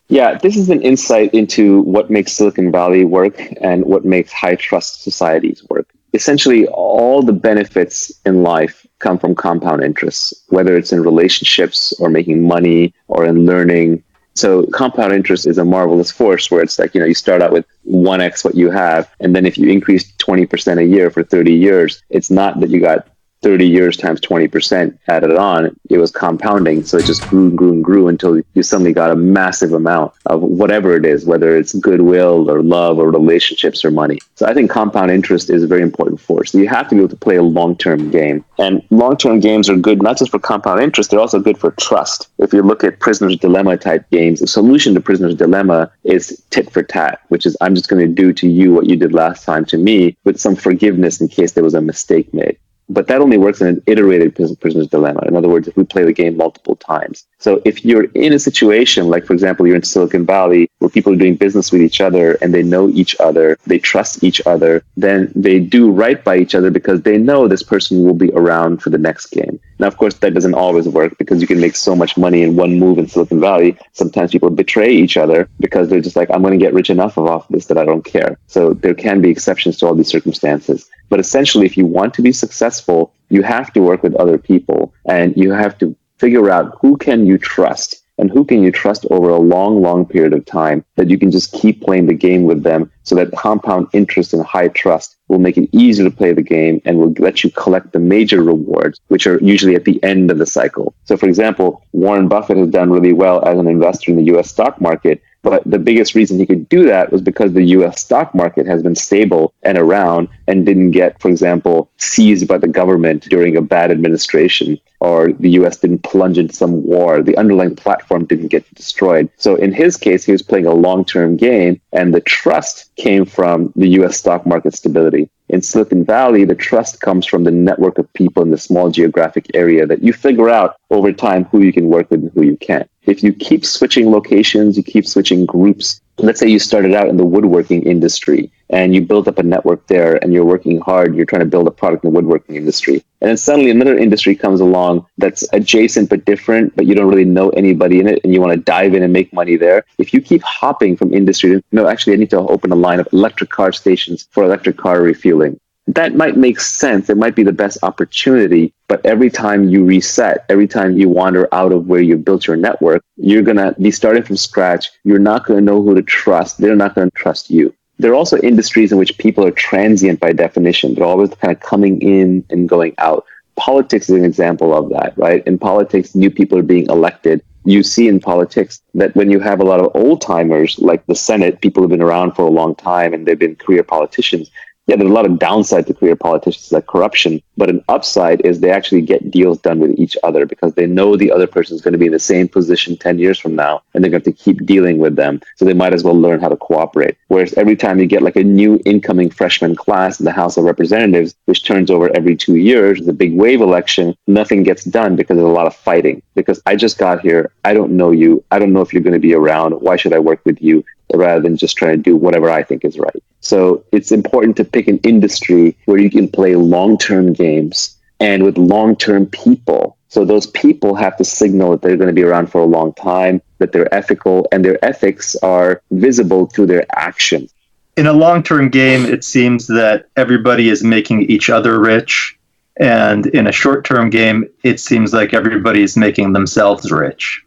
Yeah, this is an insight into what makes Silicon Valley work and what makes high trust societies work. Essentially, all the benefits in life come from compound interests, whether it's in relationships or making money or in learning. So, compound interest is a marvelous force where it's like, you know, you start out with 1x what you have. And then if you increase 20% a year for 30 years, it's not that you got 30 years times 20% added on, it was compounding. So it just grew and grew and grew until you suddenly got a massive amount of whatever it is, whether it's goodwill or love or relationships or money. So I think compound interest is a very important force. So you have to be able to play a long term game. And long term games are good not just for compound interest, they're also good for trust. If you look at Prisoner's Dilemma type games, the solution to Prisoner's Dilemma is tit for tat, which is I'm just going to do to you what you did last time to me with some forgiveness in case there was a mistake made but that only works in an iterated prisoner's dilemma. In other words, if we play the game multiple times. So if you're in a situation, like for example, you're in Silicon Valley where people are doing business with each other and they know each other, they trust each other, then they do right by each other because they know this person will be around for the next game. Now, of course, that doesn't always work because you can make so much money in one move in Silicon Valley. Sometimes people betray each other because they're just like, I'm going to get rich enough of off this that I don't care. So there can be exceptions to all these circumstances. But essentially, if you want to be successful, you have to work with other people and you have to figure out who can you trust and who can you trust over a long, long period of time that you can just keep playing the game with them so that compound interest and high trust will make it easier to play the game and will let you collect the major rewards, which are usually at the end of the cycle. So, for example, Warren Buffett has done really well as an investor in the US stock market. But the biggest reason he could do that was because the US stock market has been stable and around and didn't get, for example, seized by the government during a bad administration, or the US didn't plunge into some war. The underlying platform didn't get destroyed. So in his case, he was playing a long term game, and the trust came from the US stock market stability. In Silicon Valley, the trust comes from the network of people in the small geographic area that you figure out over time who you can work with and who you can't. If you keep switching locations, you keep switching groups, let's say you started out in the woodworking industry and you built up a network there and you're working hard, you're trying to build a product in the woodworking industry. And then suddenly another industry comes along that's adjacent but different, but you don't really know anybody in it and you want to dive in and make money there. If you keep hopping from industry to, no, actually, I need to open a line of electric car stations for electric car refueling that might make sense. It might be the best opportunity. But every time you reset, every time you wander out of where you built your network, you're going to be starting from scratch. You're not going to know who to trust. They're not going to trust you. There are also industries in which people are transient by definition. They're always kind of coming in and going out. Politics is an example of that, right? In politics, new people are being elected you see in politics that when you have a lot of old timers like the Senate, people have been around for a long time and they've been career politicians, yeah, there's a lot of downside to career politicians like corruption, but an upside is they actually get deals done with each other because they know the other person is going to be in the same position 10 years from now and they're going to, to keep dealing with them. So they might as well learn how to cooperate. Whereas every time you get like a new incoming freshman class in the House of Representatives, which turns over every two years, the big wave election, nothing gets done because there's a lot of fighting. Because I just got here. I don't know you. I don't know if you're going to be around. Why should I work with you? Rather than just trying to do whatever I think is right. So it's important to pick an industry where you can play long term games and with long term people. So those people have to signal that they're going to be around for a long time, that they're ethical, and their ethics are visible through their actions. In a long term game, it seems that everybody is making each other rich. And in a short term game, it seems like everybody is making themselves rich.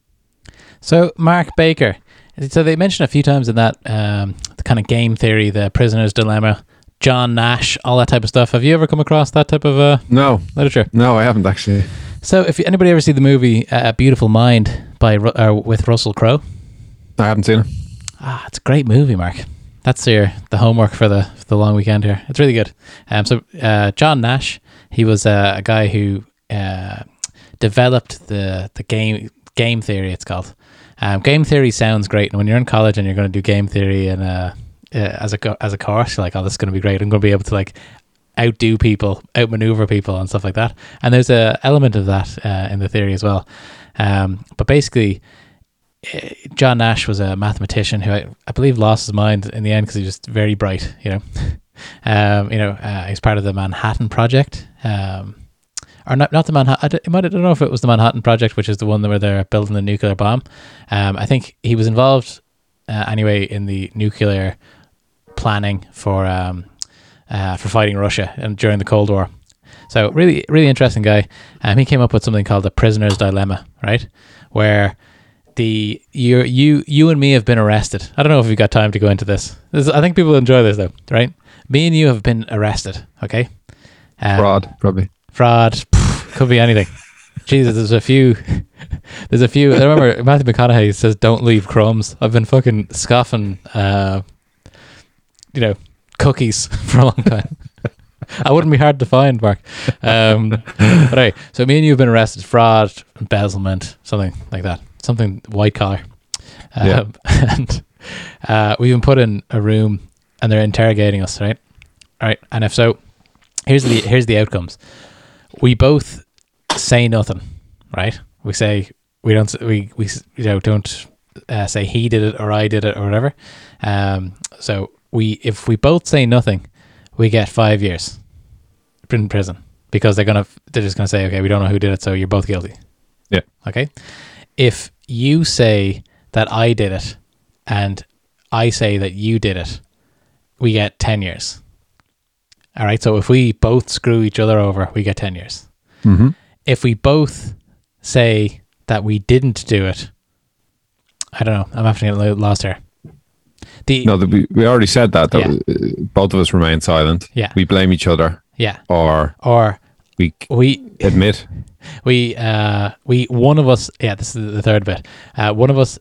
So, Mark Baker, so they mentioned a few times in that um, the kind of game theory, the prisoner's dilemma, John Nash, all that type of stuff. Have you ever come across that type of uh, no literature? No, I haven't actually. So, if anybody ever see the movie uh, "Beautiful Mind" by uh, with Russell Crowe, I haven't seen it. Ah, it's a great movie, Mark. That's your the homework for the for the long weekend here. It's really good. Um, so uh, John Nash, he was uh, a guy who uh, developed the the game game theory. It's called um, game theory sounds great, and when you're in college and you're going to do game theory and uh, as a as a course, you're like, oh, this is going to be great. I'm going to be able to like outdo people, outmaneuver people, and stuff like that. And there's a element of that uh, in the theory as well. Um, but basically, uh, John Nash was a mathematician who I, I believe lost his mind in the end because he was just very bright. You know, [LAUGHS] um, you know, uh, he's part of the Manhattan Project. Um, or not, not the Manhattan. I I don't know if it was the Manhattan Project, which is the one where they're building the nuclear bomb. Um, I think he was involved uh, anyway in the nuclear planning for um, uh, for fighting Russia and during the Cold War. So really, really interesting guy. Um, he came up with something called the prisoner's dilemma, right? Where the you you you and me have been arrested. I don't know if we've got time to go into this. this I think people enjoy this though, right? Me and you have been arrested. Okay. Um, Fraud, probably fraud, could be anything. Jesus, there's a few. [LAUGHS] There's a few. I remember Matthew McConaughey says, "Don't leave crumbs." I've been fucking scoffing, uh, you know, cookies [LAUGHS] for a long time. I wouldn't be hard to find, Mark. Um, but hey, so me and you have been arrested, fraud, embezzlement, something like that, something white collar. Um, yeah. [LAUGHS] And uh, we've been put in a room, and they're interrogating us, right? All right, and if so, here's the here's the outcomes we both say nothing, right? We say we don't we we you know don't uh, say he did it or I did it or whatever. Um, so we if we both say nothing, we get five years in prison because they're gonna they're just gonna say okay we don't know who did it so you're both guilty. Yeah. Okay. If you say that I did it and I say that you did it, we get ten years. All right. So if we both screw each other over, we get 10 years. Mm-hmm. If we both say that we didn't do it, I don't know. I'm having to get lost here. The, no, the, we, we already said that, that yeah. both of us remain silent. Yeah. We blame each other. Yeah. Or, or we, we admit. [LAUGHS] We, uh, we, one of us, yeah, this is the third bit. Uh, one of us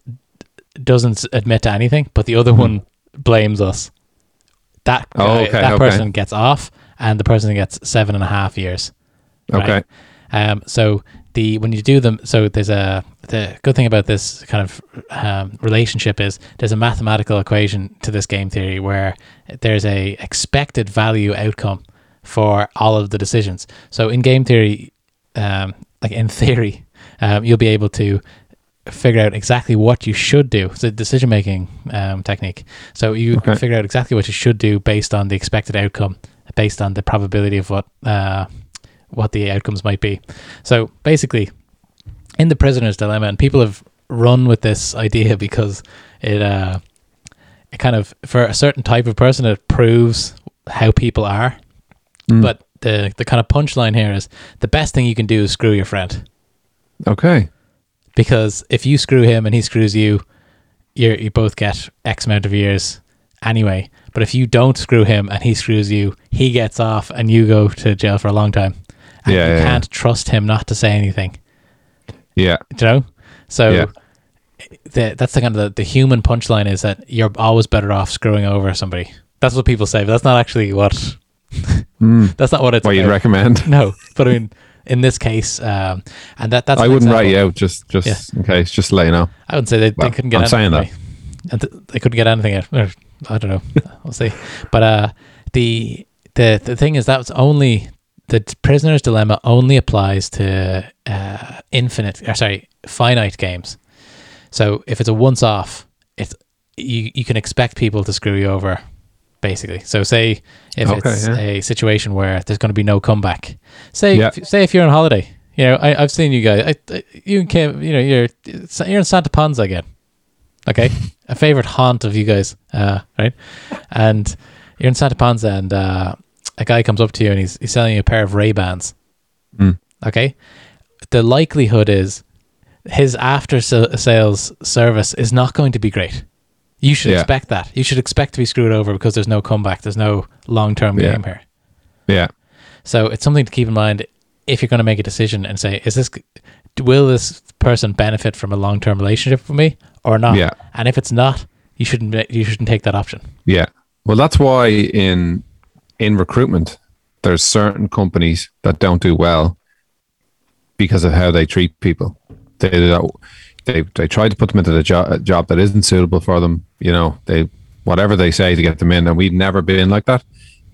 doesn't admit to anything, but the other mm-hmm. one blames us that oh, okay, that okay. person gets off, and the person gets seven and a half years. Right? Okay. Um. So the when you do them, so there's a the good thing about this kind of um, relationship is there's a mathematical equation to this game theory where there's a expected value outcome for all of the decisions. So in game theory, um, like in [LAUGHS] theory, um, you'll be able to figure out exactly what you should do. It's a decision making um, technique. So you Okay. figure out exactly what you should do based on the expected outcome, based on the probability of what uh, what the outcomes might be. So basically, in the prisoner's dilemma, and people have run with this idea [LAUGHS] because it uh, it kind of for a certain type of person it proves how people are. Mm. But the the kind of punchline here is the best thing you can do is screw your friend Okay. Because if you screw him and he screws you, you you both get X amount of years anyway. But if you don't screw him and he screws you, he gets off and you go to jail for a long time. And Yeah, you yeah, yeah. can't trust him not to say anything. Yeah. Do you know? So Yeah. the, that's the kind of the, the human punchline is that you're always better off screwing over somebody. That's what people say, but that's not actually what. Hmm. [LAUGHS] That's not what it's. What you'd recommend? No, but I mean, [LAUGHS] in this case, um, and that that's. I wouldn't write example. you out just just Yeah. in case, just to let you know. I wouldn't say they, Well, they couldn't get I'm anything. saying me. And th- they couldn't get anything out. Or, I don't know. [LAUGHS] we'll see. But uh, the the the thing is that was only the prisoner's dilemma only applies to uh, infinite or sorry finite games. So if it's a once off, it's you you can expect people to screw you over, basically. So say if Okay, it's yeah. a situation where there's going to be no comeback. Say Yeah. if, say if you're on holiday, you know I, I've seen you guys. I, I, you came, you know you're you're in Santa Ponsa again. Okay, [LAUGHS] a favorite haunt of you guys, uh, right? And you're in Santa Ponsa, and uh, a guy comes up to you and he's he's selling you a pair of Ray Bans. Mm. Okay, the likelihood is his after sales service is not going to be great. You should Yeah. expect that. You should expect to be screwed over because there's no comeback. There's no long term Yeah. game here. Yeah. So it's something to keep in mind if you're going to make a decision and say, is this, will this person benefit from a long term relationship with me or not? Yeah. And if it's not, you shouldn't you shouldn't take that option. Yeah. Well, that's why in in recruitment, there's certain companies that don't do well because of how they treat people. They they they try to put them into the job a job that isn't suitable for them. You know, they whatever they say to get them in, and we've never been like that,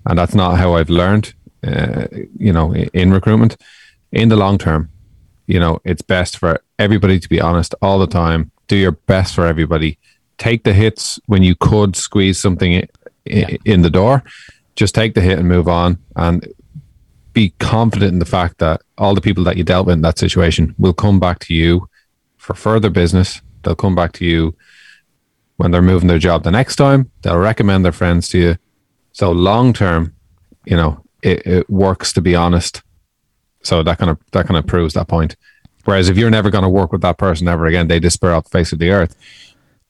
and that's not how I've learned. Uh, you know, in recruitment, in the long term, you know, it's best for everybody to be honest all the time. Do your best for everybody. Take the hits when you could squeeze something i- i- in the door. Just take the hit and move on, and be confident in the fact that all the people that you dealt with in that situation will come back to you for further business. They'll come back to you when they're moving their job the next time. They'll recommend their friends to you. So long term, you know, it, it works to be honest. So that kind of that kind of proves that point. Whereas if you're never going to work with that person ever again, they disappear off the face of the earth.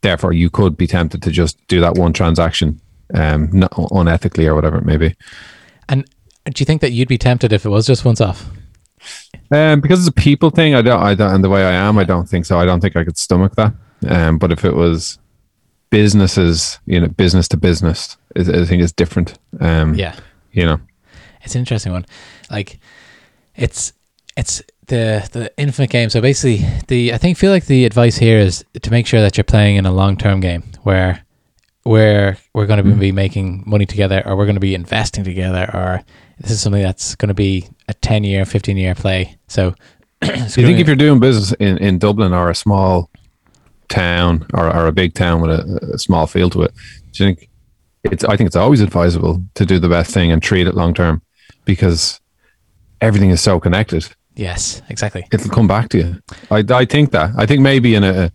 Therefore, you could be tempted to just do that one transaction, um, not unethically or whatever it may be. And do you think that you'd be tempted if it was just once off? Um, because it's a people thing, I don't, I don't, and the way I am, I don't think so. I don't think I could stomach that. Um, but if it was businesses, you know, business to business, I I think is different. Um, Yeah. you know, It's an interesting one. Like it's it's the the infinite game. So basically the I think feel like the advice here is to make sure that you're playing in a long term game where where we're going to be making money together or we're going to be investing together or this is something that's going to be a 10 year 15 year play so [CLEARS THROAT] you think if you're doing business in, in Dublin or a small town or, or a big town with a, a small feel to it, do you think it's? I think it's always advisable to do the best thing and treat it long term because everything is so connected. yes exactly it'll come back to you. I, I think that. I think maybe in a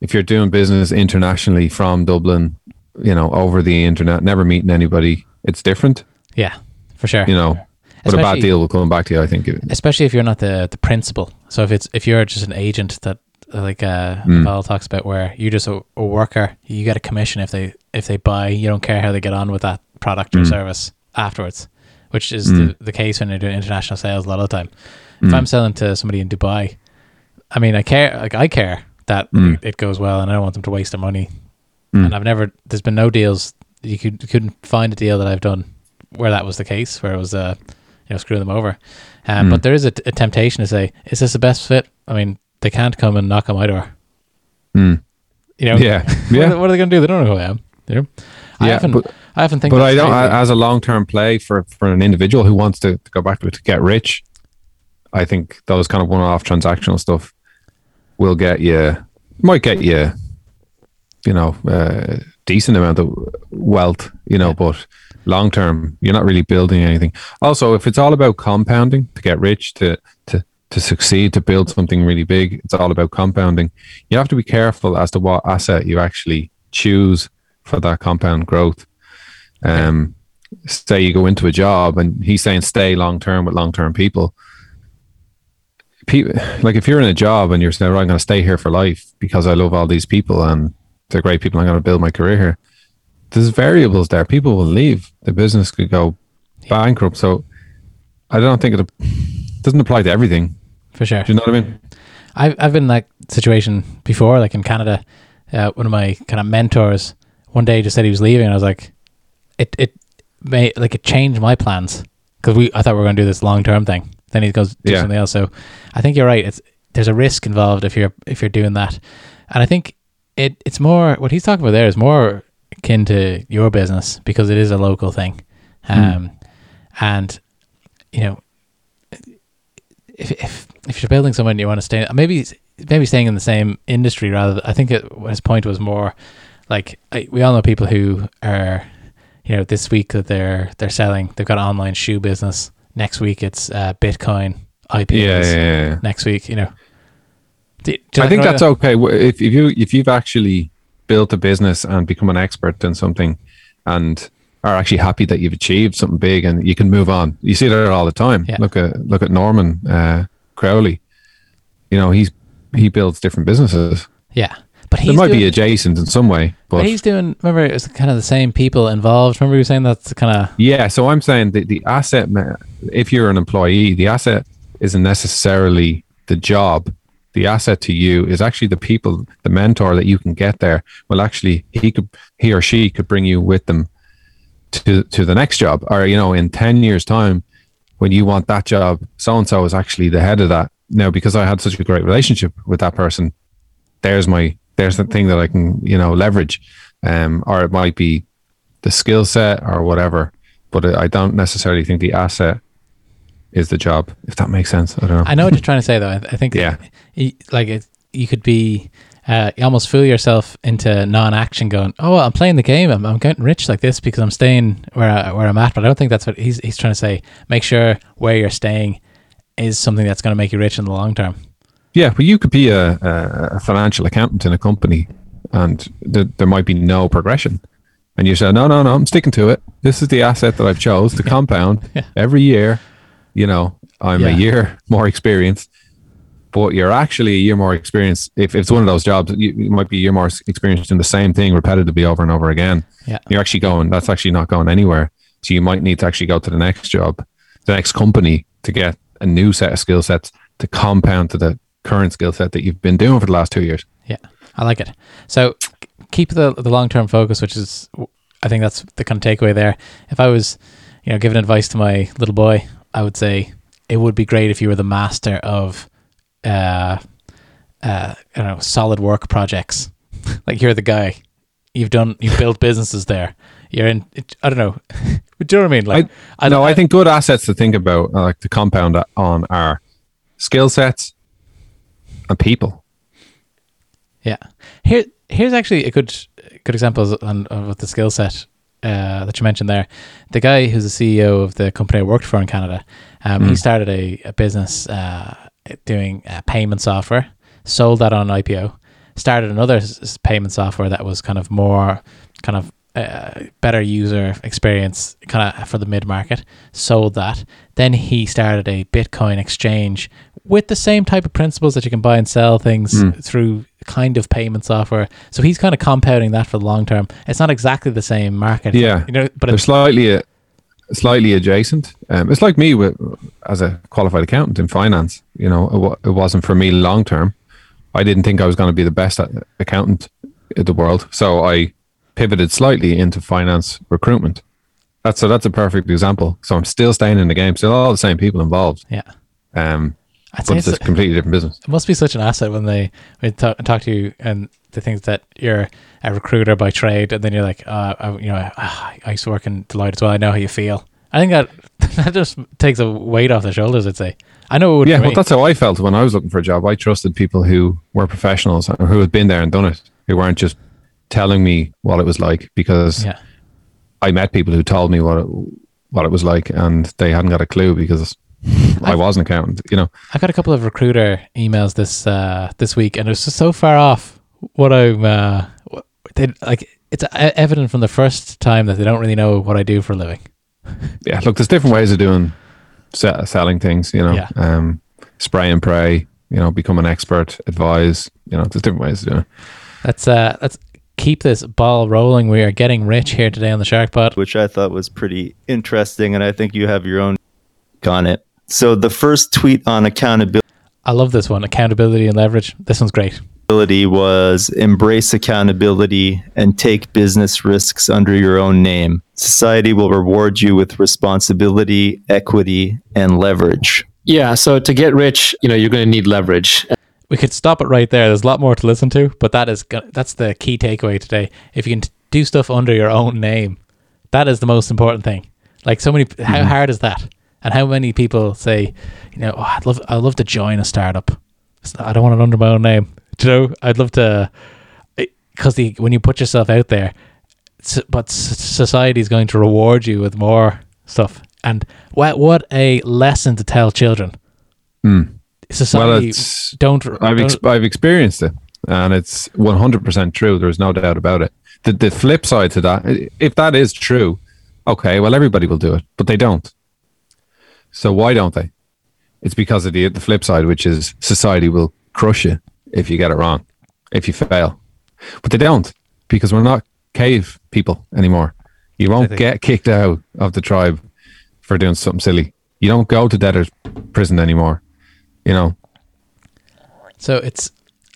if you're doing business internationally from Dublin, you know, over the internet, never meeting anybody, it's different, yeah for sure you know. But a bad deal will come back to you. I think. especially if you're not the the principal. So if it's if you're just an agent that like uh Mm. Val talks about where you're just a, a worker, you get a commission if they if they buy. You don't care how they get on with that product or Mm. service afterwards, which is the, the case when you're doing international sales a lot of the time. If Mm. I'm selling to somebody in Dubai, I mean I care like I care that Mm. it, goes well, and I don't want them to waste their money. And I've never there's been no deals you could you couldn't find a deal that I've done where that was the case where it was uh you know screwing them over. Um, Mm. But there is a, a temptation to say, is this the best fit? I mean, they can't come and knock on my door. Mm. You know, Yeah, [LAUGHS] what, yeah. are, what are they going to do? They don't know who I am. You know, I Yeah, often, but- I often think, But I don't. As a long term play for for an individual who wants to, to go back to to get rich, I think those kind of one off transactional stuff will get you, might get you, you know, uh, decent amount of wealth, you know, but long term, you're not really building anything. Also, if it's all about compounding to get rich, to to to succeed, to build something really big, it's all about compounding. You have to be careful as to what asset you actually choose for that compound growth. Um, say you go into a job and he's saying stay long term with long term people. People like if you're in a job and you're saying, right, I'm going to stay here for life because I love all these people and they're great people. I'm going to build my career here. There's variables there. People will leave. The business could go bankrupt. So I don't think it doesn't apply to everything. For sure. Do you know what I mean? I've I've been in that situation before, like in Canada. Uh, one of my kind of mentors one day just said he was leaving, and I was like, it it may like it changed my plans because we I thought we were going to do this long term thing. Then he goes do Yeah. something else. So I think you're right. It's there's a risk involved if you're if you're doing that, and I think it it's more what he's talking about there is more akin to your business because it is a local thing, um, and you know if if if you're building someone you want to stay maybe maybe staying in the same industry rather I think it, his point was more like I, we all know people who are you know this week that they're they're selling they've got an online shoe business next week it's uh, Bitcoin IPOs Yeah, yeah, yeah. next week you know Do- do I think that's okay. If, if you if you've actually built a business and become an expert in something, and are actually happy that you've achieved something big and you can move on. You see that all the time. Yeah. Look at look at Norman uh, Crowley. You know he's he builds different businesses. yeah but he's might doing, be adjacent in some way, but but he's doing remember it was kind of the same people involved remember you were saying that's kind of Yeah, so I'm saying that the asset, if you're an employee, the asset isn't necessarily the job. The asset to you is actually the people, the mentor that you can get there. Well, actually, he could, he or she could bring you with them to to the next job, or you know, in ten years' time, when you want that job, so and so is actually the head of that. Now, because I had such a great relationship with that person, there's my there's the thing that I can you know leverage, um, or it might be the skill set or whatever. But I don't necessarily think the asset is the job. If that makes sense, I don't know. I know what you're trying to say, though. I, I think, Yeah. like it, you could be, uh, you almost fool yourself into non-action, going, "Oh, I'm playing the game. I'm, I'm getting rich like this because I'm staying where I, where I'm at." But I don't think that's what he's he's trying to say. Make sure where you're staying is something that's going to make you rich in the long term. Yeah, but you could be a, a, financial accountant in a company, and th- there might be no progression. And you say, no, no, no, I'm sticking to it. This is the asset that I've chose to [LAUGHS] compound Yeah. every year. You know, I'm a year [LAUGHS] more experienced, but you're actually a year more experienced. If, if it's one of those jobs, you, you might be a year more experienced in the same thing repetitively over and over again. Yeah. You're actually going, that's actually not going anywhere. So you might need to actually go to the next job, the next company to get a new set of skill sets to compound to the current skill set that you've been doing for the last two years. Yeah, I like it. So keep the the long term focus, which is, I think that's the kind of takeaway there. If I was, you know, giving advice to my little boy, I would say it would be great if you were the master of, uh, uh, I don't know, solid work projects. [LAUGHS] like you're the guy. You've done, you've built businesses there. You're in. I don't know. [LAUGHS] Do you know what I mean? Like, I, no, I think good assets to think about, uh, like to compound on, are skill sets and people. Yeah. Here, here's actually a good good example on of the skill set uh, that you mentioned there. The guy who's the CEO of the company I worked for in Canada, um, he started a, a business uh, doing uh, payment software, sold that on IPO, started another payment software that was kind of more kind of uh, better user experience kind of for the mid market, sold that. Then he started a Bitcoin exchange with the same type of principles that you can buy and sell things through kind of payment software. So he's kind of compounding that for the long term. It's not exactly the same market, Yeah. you know, but They're it's, slightly, uh, slightly adjacent. Um, it's like me with, as a qualified accountant in finance. You know, it, wa- it wasn't for me long term. I didn't think I was going to be the best accountant in the world, so I pivoted slightly into finance recruitment. That's so that's a perfect example. So I'm still staying in the game, still all the same people involved. yeah. Um, I'd but it's, a completely different business. it must be such an asset when they when they talk, talk to you and they think that you're a recruiter by trade, and then you're like, uh, I, you know, I, I used to work in Deloitte as well. I know how you feel. I think that [LAUGHS] that just takes a weight off the shoulders. I'd say. I know it would. Yeah, well, that's how I felt when I was looking for a job. I trusted people who were professionals or who had been there and done it, who weren't just telling me what it was like because yeah. I met people who told me what it, what it was like and they hadn't got a clue because I was an accountant, you know. I got a couple of recruiter emails this uh, this week, and it's just so far off what I'm. Uh, what- they like it's e- evident from the first time that they don't really know what I do for a living. Yeah, look, there's different ways of doing se- selling things, you know. Yeah. Um, spray and pray, you know, become an expert, advise, you know, there's different ways of doing it. Let's uh, let's keep this ball rolling. We are getting rich here today on the Shark Pod. which I thought was pretty interesting, and I think you have your own take on it. So the first tweet on accountability I love this one. Accountability and leverage. This one's great. was embrace accountability and take business risks under your own name. Society will reward you with responsibility, equity, and leverage. Yeah. So to get rich, you know, you're going to need leverage. We could stop it right there. There's a lot more to listen to, but that is that's the key takeaway today. If you can do stuff under your own name, that is the most important thing. Like so many, how mm-hmm. hard is that? And how many people say, you know, oh, I'd love, I'd love to join a startup. Not- I don't want it under my own name. Do you know, I'd love to, because the when you put yourself out there, but society is going to reward you with more stuff. And what what a lesson to tell children. Hmm. Society it's- don't. I've don't- ex- I've experienced it, and it's one hundred percent true. There's no doubt about it. The the flip side to that, if that is true, okay, well everybody will do it, but they don't. So why don't they? It's because of the the flip side, which is society will crush you if you get it wrong, if you fail, but they don't because we're not cave people anymore. You won't get kicked out of the tribe for doing something silly. You don't go to debtor's prison anymore. You know, So it's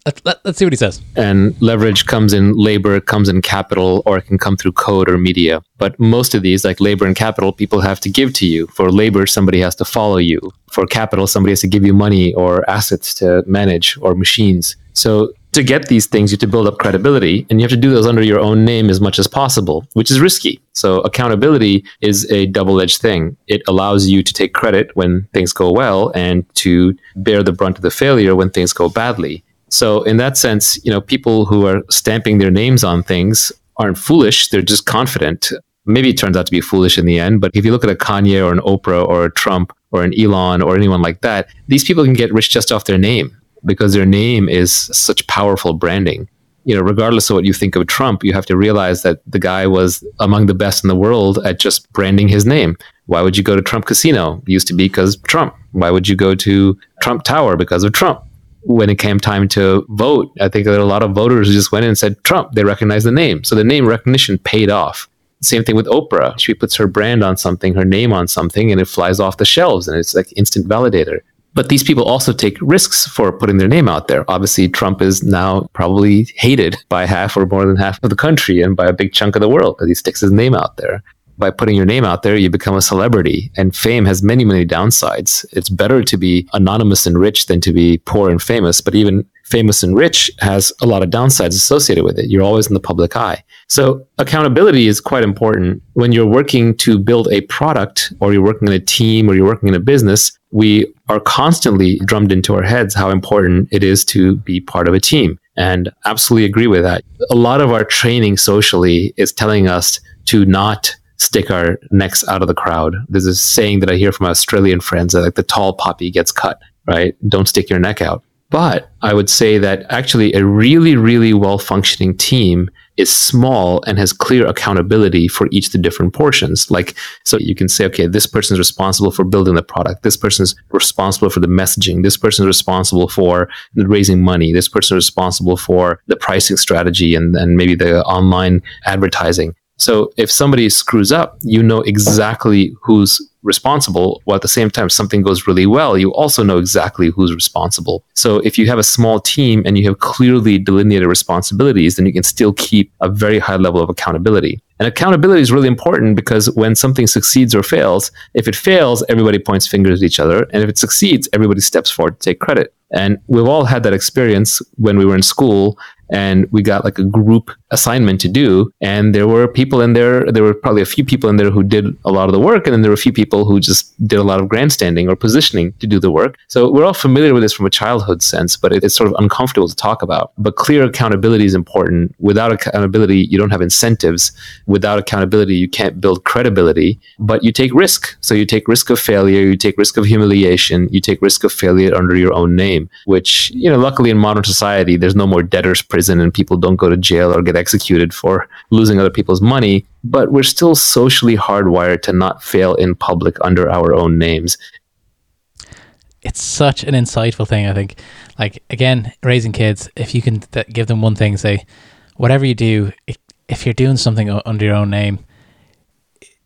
let, let, let's see what he says. and leverage comes in labor, comes in capital, or it can come through code or media. But most of these, like labor and capital, people have to give to you. For labor, somebody has to follow you. For capital, somebody has to give you money or assets to manage or machines. So to get these things, you have to build up credibility, and you have to do those under your own name as much as possible, which is risky. So accountability is a double-edged thing. It allows you to take credit when things go well and to bear the brunt of the failure when things go badly. So in that sense, you know, people who are stamping their names on things aren't foolish, they're just confident. Maybe it turns out to be foolish in the end, but if you look at a Kanye or an Oprah or a Trump or an Elon or anyone like that, these people can get rich just off their name because their name is such powerful branding. You know, regardless of what you think of Trump, you have to realize that the guy was among the best in the world at just branding his name. Why would you go to Trump Casino? It used to be because Trump. Why would you go to Trump Tower? Because of Trump when it came time to vote, I think there were a lot of voters who just went in and said Trump. They recognized the name. So the name recognition paid off. Same thing with Oprah. She puts her brand on something, her name on something, and it flies off the shelves and it's like instant validator. But these people also take risks for putting their name out there. Obviously, Trump is now probably hated by half or more than half of the country and by a big chunk of the world because he sticks his name out there by putting your name out there, you become a celebrity. And fame has many, many downsides. It's better to be anonymous and rich than to be poor and famous. But even famous and rich has a lot of downsides associated with it. You're always in the public eye. So accountability is quite important. When you're working to build a product or you're working in a team or you're working in a business, we are constantly drummed into our heads how important it is to be part of a team. And absolutely agree with that. A lot of our training socially is telling us to not stick our necks out of the crowd. There's a saying that I hear from Australian friends that like the tall poppy gets cut, right? Don't stick your neck out. But I would say that actually a really, really well functioning team is small and has clear accountability for each of the different portions. Like, so you can say, okay, this person is responsible for building the product. This person is responsible for the messaging. This person is responsible for raising money. This person is responsible for the pricing strategy and, and maybe the online advertising. So if somebody screws up, you know exactly who's responsible. While at the same time, something goes really well, you also know exactly who's responsible. So if you have a small team and you have clearly delineated responsibilities, then you can still keep a very high level of accountability. And accountability is really important because when something succeeds or fails, if it fails, everybody points fingers at each other. And if it succeeds, everybody steps forward to take credit. And we've all had that experience when we were in school and we got like a group assignment to do. And there were people in there, there were probably a few people in there who did a lot of the work, and then there were a few people who just did a lot of grandstanding or positioning to do the work. So we're all familiar with this from a childhood sense, but it's sort of uncomfortable to talk about. But clear accountability is important. Without accountability, you don't have incentives. Without accountability, you can't build credibility, but you take risk. So you take risk of failure, you take risk of humiliation, you take risk of failure under your own name, which, you know, luckily in modern society, there's no more debtor's prison and people don't go to jail or get executed for losing other people's money. But we're still socially hardwired to not fail in public under our own names. It's such an insightful thing, I think. Like, again, raising kids, if you can th- give them one thing, say, whatever you do, if you're doing something under your own name,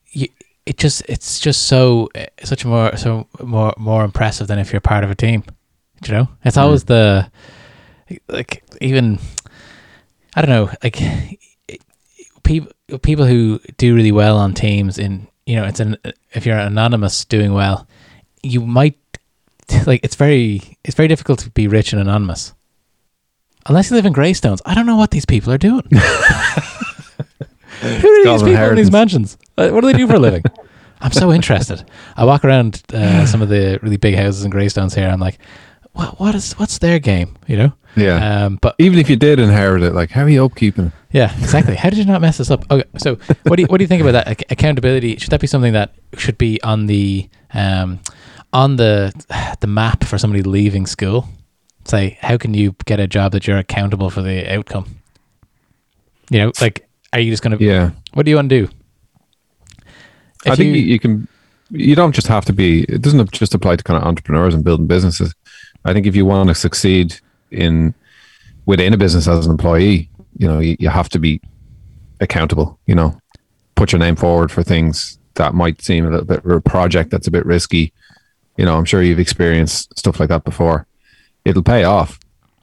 you, it just it's just so such more so more more impressive than if you're part of a team. you know, it's always mm. the like even I don't know like people people who do really well on teams in you know it's an if you're anonymous doing well, you might like it's very it's very difficult to be rich and anonymous. Unless you live in Greystones, I don't know what these people are doing. [LAUGHS] Who are these people in these mansions? What do they do for a living? I'm so interested. I walk around uh, some of the really big houses in Greystones here. I'm like, what? What is? What's their game? You know? Yeah. Um, but even if you did inherit it, like, how are you upkeeping? Yeah, exactly. how did you not mess this up? Okay, so what do you what do you think about that? accountability should that be something that should be on the um, on the the map for somebody leaving school? Say, how can you get a job that you're accountable for the outcome? You know, like, are you just going to? Yeah. What do you want to do? If I think you, you can. You don't just have to be. It doesn't just apply to kind of entrepreneurs and building businesses. I think if you want to succeed in within a business as an employee, you know, you, you have to be accountable. You know, put your name forward for things that might seem a little bit or a project that's a bit risky. You know, I'm sure you've experienced stuff like that before. It'll pay off.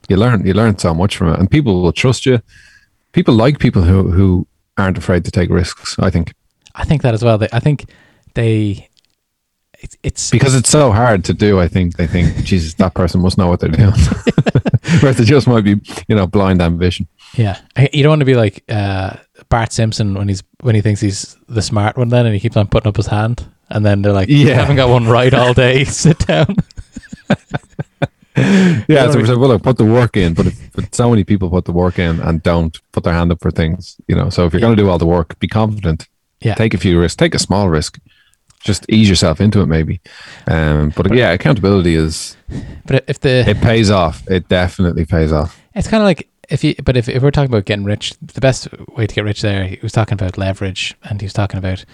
You learn you learn so much from it, and people will trust you. People like people who who aren't afraid to take risks. I think. I think that as well. I think they it's, it's because it's so hard to do. I think they think, [LAUGHS] Jesus, that person must know what they're doing, [LAUGHS] whereas they just might be, you know, blind ambition. Yeah, you don't want to be like uh, Bart Simpson when he's when he thinks he's the smart one, then and he keeps on putting up his hand, and then they're like, "Yeah, you haven't got one right all day. [LAUGHS] Sit down." yeah, so we said, well, look, put the work in, but, if, but so many people put the work in and don't put their hand up for things, you know. So if you're yeah. going to do all the work, be confident. Yeah. Take a few risks. Take a small risk just ease yourself into it maybe. Um, but, but, yeah accountability is but if the it pays off. It definitely pays off. It's kind of like if you but if, if we're talking about getting rich the best way to get rich there he was talking about leverage and he was talking about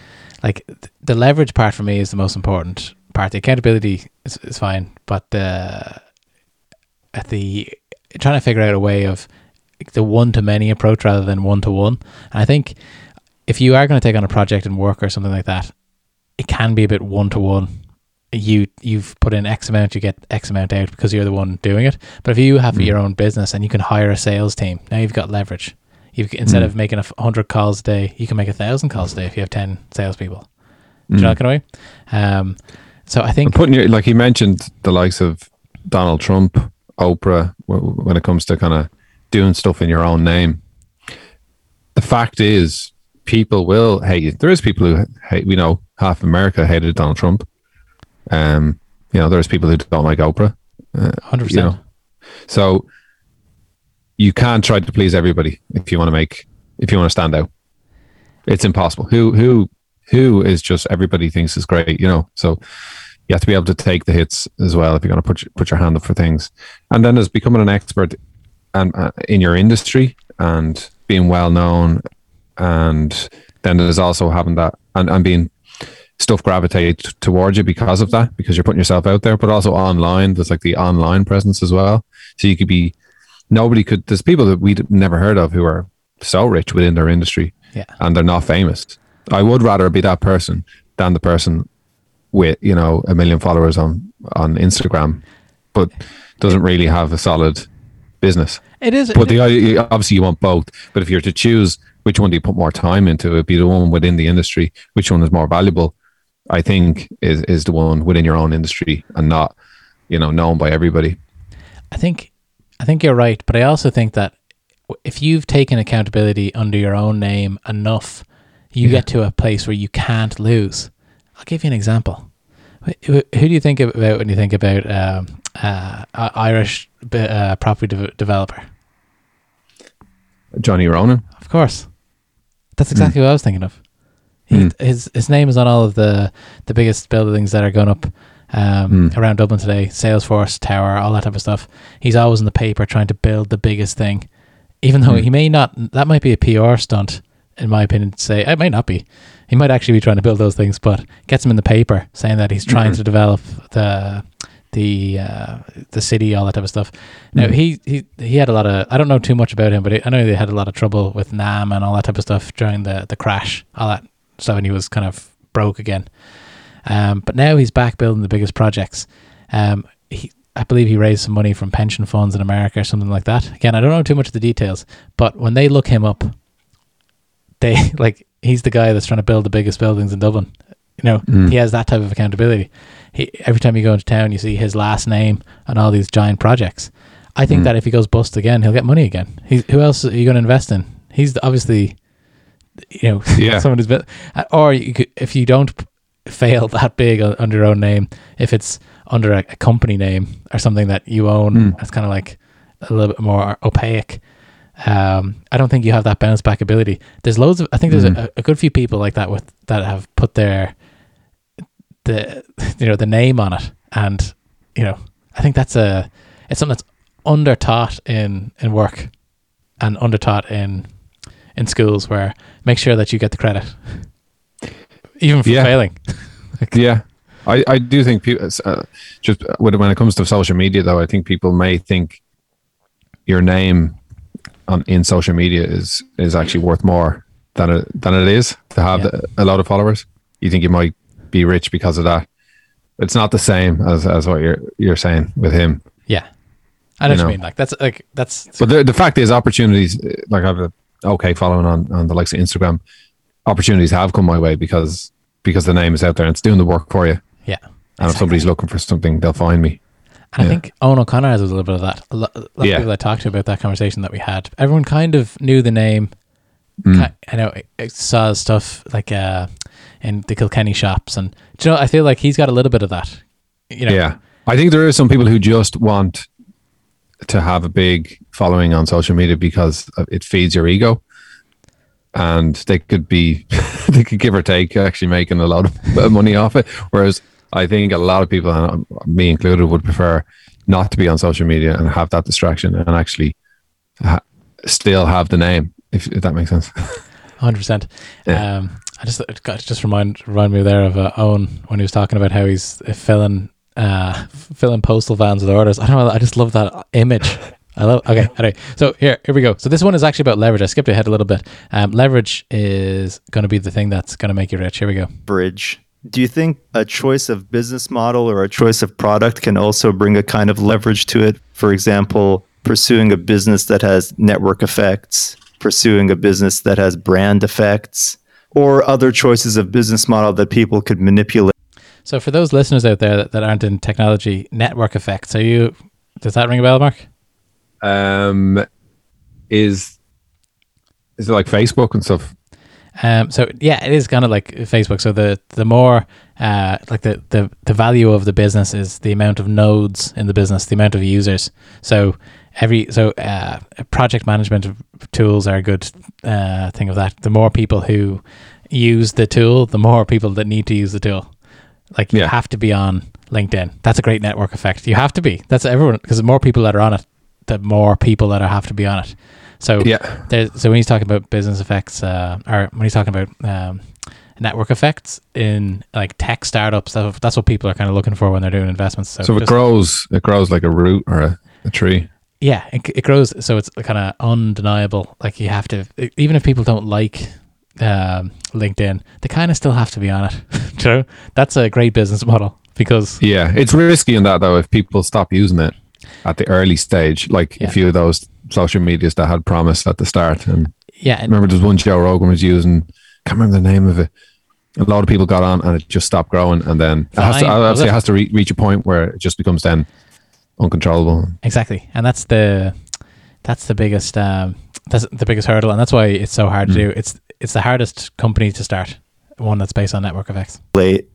like the leverage part for me is the most important part. The accountability is, is fine but the at the trying to figure out a way of the one to many approach rather than one to one and i think if you are going to take on a project and work or something like that it can be a bit one to one. You you've put in X amount, you get X amount out because you're the one doing it. But if you have mm. your own business and you can hire a sales team, now you've got leverage. You instead mm. of making a hundred calls a day, you can make a thousand calls a day if you have ten salespeople. Do you know what I mean? Um, so I think putting your like he mentioned the likes of Donald Trump, Oprah, when it comes to kind of doing stuff in your own name. The fact is, people will hate you. There is people who hate. We know half America hated Donald Trump. Um, you know, there's people who don't like Oprah. Uh, Hundred uh, percent. You know, so you can't try to please everybody if you want to make if you want to stand out. It's impossible. Who who who is just everybody thinks is great, you know. So you have to be able to take the hits as well if you're going to put your, put your hand up for things. And then there's becoming an expert and uh, in your industry and being well known, and then there's also having that and, and being stuff gravitate towards you because of that, because you're putting yourself out there, but also online. There's like the online presence as well. So you could be, nobody could, there's people that we'd never heard of who are so rich within their industry yeah. and they're not famous. I would rather be that person than the person with, you know, a million followers on, on Instagram, but doesn't really have a solid business. It is. But the obviously you want both. But if you're to choose which one do you put more time into, it'd be the one within the industry. Which one is more valuable? I think is is the one within your own industry and not, you know, known by everybody. I think I think you're right, but I also think that if you've taken accountability under your own name enough, you get to a place where you can't lose. I'll give you an example. Wh- wh- Who do you think about when you think about um, uh, Irish uh, property de- developer? Johnny Ronan. Of course, that's exactly what I was thinking of. He, Mm. His his name is on all of the the biggest buildings that are going up um, Mm. around Dublin today. Salesforce Tower, all that type of stuff. He's always in the paper trying to build the biggest thing, even though Mm. he may not. That might be a PR stunt, in my opinion. To say it might not be. He might actually be trying to build those things, but gets him in the paper saying that he's trying to develop the the uh, the city, all that type of stuff. Now Mm. he he he had a lot of. I don't know too much about him, but I know they had a lot of trouble with NAMA and all that type of stuff during the the crash, all that stuff, and he was kind of broke again. Um, but now he's back building the biggest projects. Um, he, I believe he raised some money from pension funds in America or something like that. Again, I don't know too much of the details, but when they look him up, they [LAUGHS] like he's the guy that's trying to build the biggest buildings in Dublin. You know, Mm. he has that type of accountability. He, every time you go into town, you see his last name on all these giant projects. I think Mm. that if he goes bust again, he'll get money again. He's, who else are you going to invest in? He's obviously, you know, [LAUGHS] Yeah. someone who's been, uh, or you could, if you don't fail that big under your own name, if it's under a, a company name or something that you own, Mm. that's kind of like a little bit more opaque. Um, I don't think you have that bounce back ability. There's loads of, I think there's Mm. a, a good few people like that with that have put their the [LAUGHS] you know the name on it, and you know I think that's a it's something that's under taught in in work and under taught in in schools where make sure that you get the credit [LAUGHS] even for Yeah. failing. [LAUGHS] Yeah, I, I do think people uh, just when when it comes to social media though, I think people may think your name on in social media is is actually worth more than it than it is to have Yeah. a lot of followers. You think you might be rich because of that. It's not the same as as what you're you're saying with him. Yeah, I know You what you know. mean. Like that's like that's But the the fact is, opportunities uh, like I have a okay following on on the likes of Instagram. Opportunities have come my way because because the name is out there and it's doing the work for you. yeah. And if somebody's looking for something, they'll find me. And I think Owen O'Connor has a little bit of that. A lot, a lot of Yeah. people I talked to about that conversation that we had, everyone kind of knew the name. Mm. I know saw stuff like uh, in the Kilkenny shops, and do you know, I feel like he's got a little bit of that. You know, Yeah. I think there are some people who just want to have a big following on social media because it feeds your ego. And they could be, [LAUGHS] they could give or take actually making a lot of [LAUGHS] money off it. Whereas I think a lot of people, and me included, would prefer not to be on social media and have that distraction and actually ha- still have the name, if, if that makes sense. [LAUGHS] hundred percent. Yeah. Um, I just got, to just remind remind me there of uh, Owen when he was talking about how he's uh, filling uh, filling postal vans with orders. I don't know. I just love that image. I love. Okay, anyway. So here here we go. So this one is actually about leverage. I skipped ahead a little bit. Um, leverage is going to be the thing that's going to make you rich. Here we go. bridge. Do you think a choice of business model or a choice of product can also bring a kind of leverage to it? For example, pursuing a business that has network effects, pursuing a business that has brand effects, or other choices of business model that people could manipulate. So for those listeners out there that, that aren't in technology, network effects. Are you? Does that ring a bell, Mark? Um, is, is it like Facebook and stuff? Um, so yeah, it is kind of like Facebook. So the the more uh, like the, the the value of the business is the amount of nodes in the business, the amount of users. So every so uh, project management tools are a good uh, thing of that. The more people who use the tool, the more people that need to use the tool. Like you Yeah. have to be on LinkedIn. That's a great network effect. You have to be. That's everyone because the more people that are on it, the more people that are, have to be on it. So Yeah. so when he's talking about business effects, uh, or when he's talking about um, network effects in like tech startups, that, that's what people are kind of looking for when they're doing investments. So, So it just- grows, it grows like a root or a, a tree. yeah, it, it grows. So it's kind of undeniable. Like you have to, even if people don't like um, LinkedIn, they kind of still have to be on it. [LAUGHS] You know? That's a great business model because Yeah, it's risky in that though. If people stop using it at the early stage, like Yeah. a few of those social medias that had promise at the start, and yeah, and remember there's one Joe Rogan was using. Can't remember the name of it. A lot of people got on, and it just stopped growing, and then it has to. Vine, I would was say it? has to re- reach a point where it just becomes then uncontrollable. Exactly, and that's the that's the biggest um, that's the biggest hurdle, and that's why it's so hard to do. It's it's the hardest company to start, one that's based on network effects.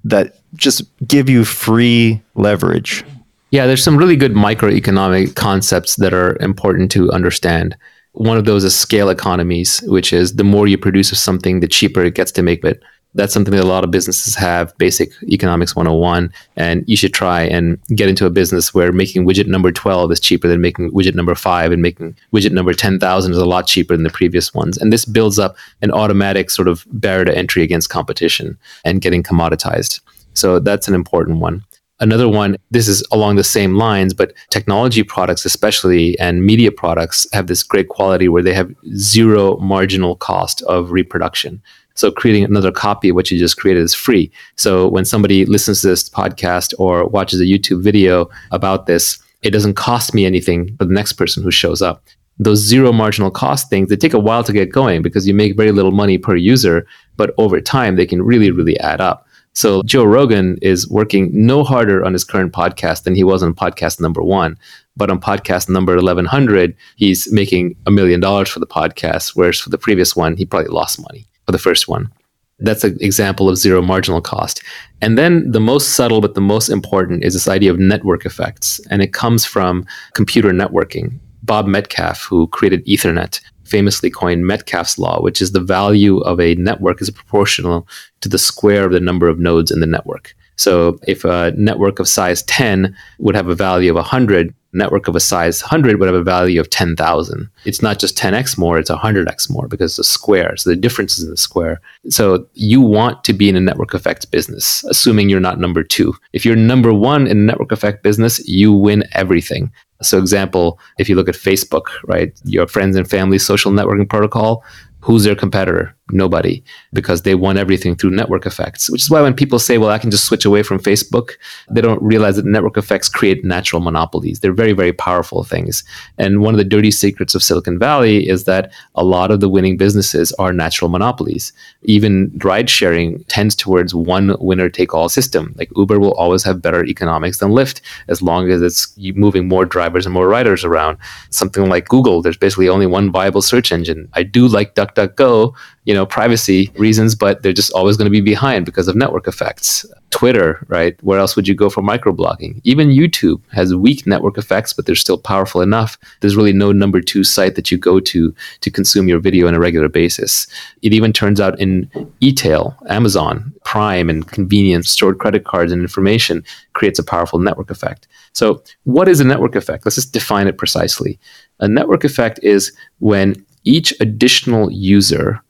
that just give you free leverage. Yeah, there's some really good microeconomic concepts that are important to understand. One of those is scale economies, which is the more you produce of something, the cheaper it gets to make it. That's something that a lot of businesses have, basic economics 101. And you should try and get into a business where making widget number 12 is cheaper than making widget number five, and making widget number 10,000 is a lot cheaper than the previous ones. And this builds up an automatic sort of barrier to entry against competition and getting commoditized. So that's an important one. Another one, this is along the same lines, but technology products, especially, and media products have this great quality where they have zero marginal cost of reproduction. So creating another copy of what you just created is free. So when somebody listens to this podcast or watches a YouTube video about this, it doesn't cost me anything for the next person who shows up. Those zero marginal cost things, they take a while to get going because you make very little money per user, but over time they can really, really add up. So Joe Rogan is working no harder on his current podcast than he was on podcast number one. But on podcast number 1100, he's making a million dollars for the podcast, whereas for the previous one, he probably lost money for the first one. That's an example of zero marginal cost. And then the most subtle but the most important is this idea of network effects. And it comes from computer networking. Bob Metcalfe, who created Ethernet, famously coined Metcalfe's law, which is the value of a network is proportional to the square of the number of nodes in the network. So if a network of size 10 would have a value of 100, network of a size 100 would have a value of 10,000. It's not just 10x more, it's 100x more because it's a square. So the difference is in the square. So you want to be in a network effect business, assuming you're not number two. If you're number one in network effect business, you win everything. So example, if you look at Facebook, right, your friends and family social networking protocol, who's their competitor? Nobody, because they won everything through network effects. Which is why when people say, well, I can just switch away from Facebook, they don't realize that network effects create natural monopolies. They're very, very powerful things. And one of the dirty secrets of Silicon Valley is that a lot of the winning businesses are natural monopolies. Even ride sharing tends towards one winner take all system. Like Uber will always have better economics than Lyft as long as it's moving more drivers and more riders around. Something like Google, there's basically only one viable search engine. I do like DuckDuckGo you know, privacy reasons, but they're just always going to be behind because of network effects. Twitter, right? Where else would you go for microblogging? Even YouTube has weak network effects, but they're still powerful enough. There's really no number two site that you go to to consume your video on a regular basis. It even turns out in e-tail, Amazon, Prime, and convenience, stored credit cards and information creates a powerful network effect. So, what is a network effect? Let's just define it precisely. A network effect is when each additional user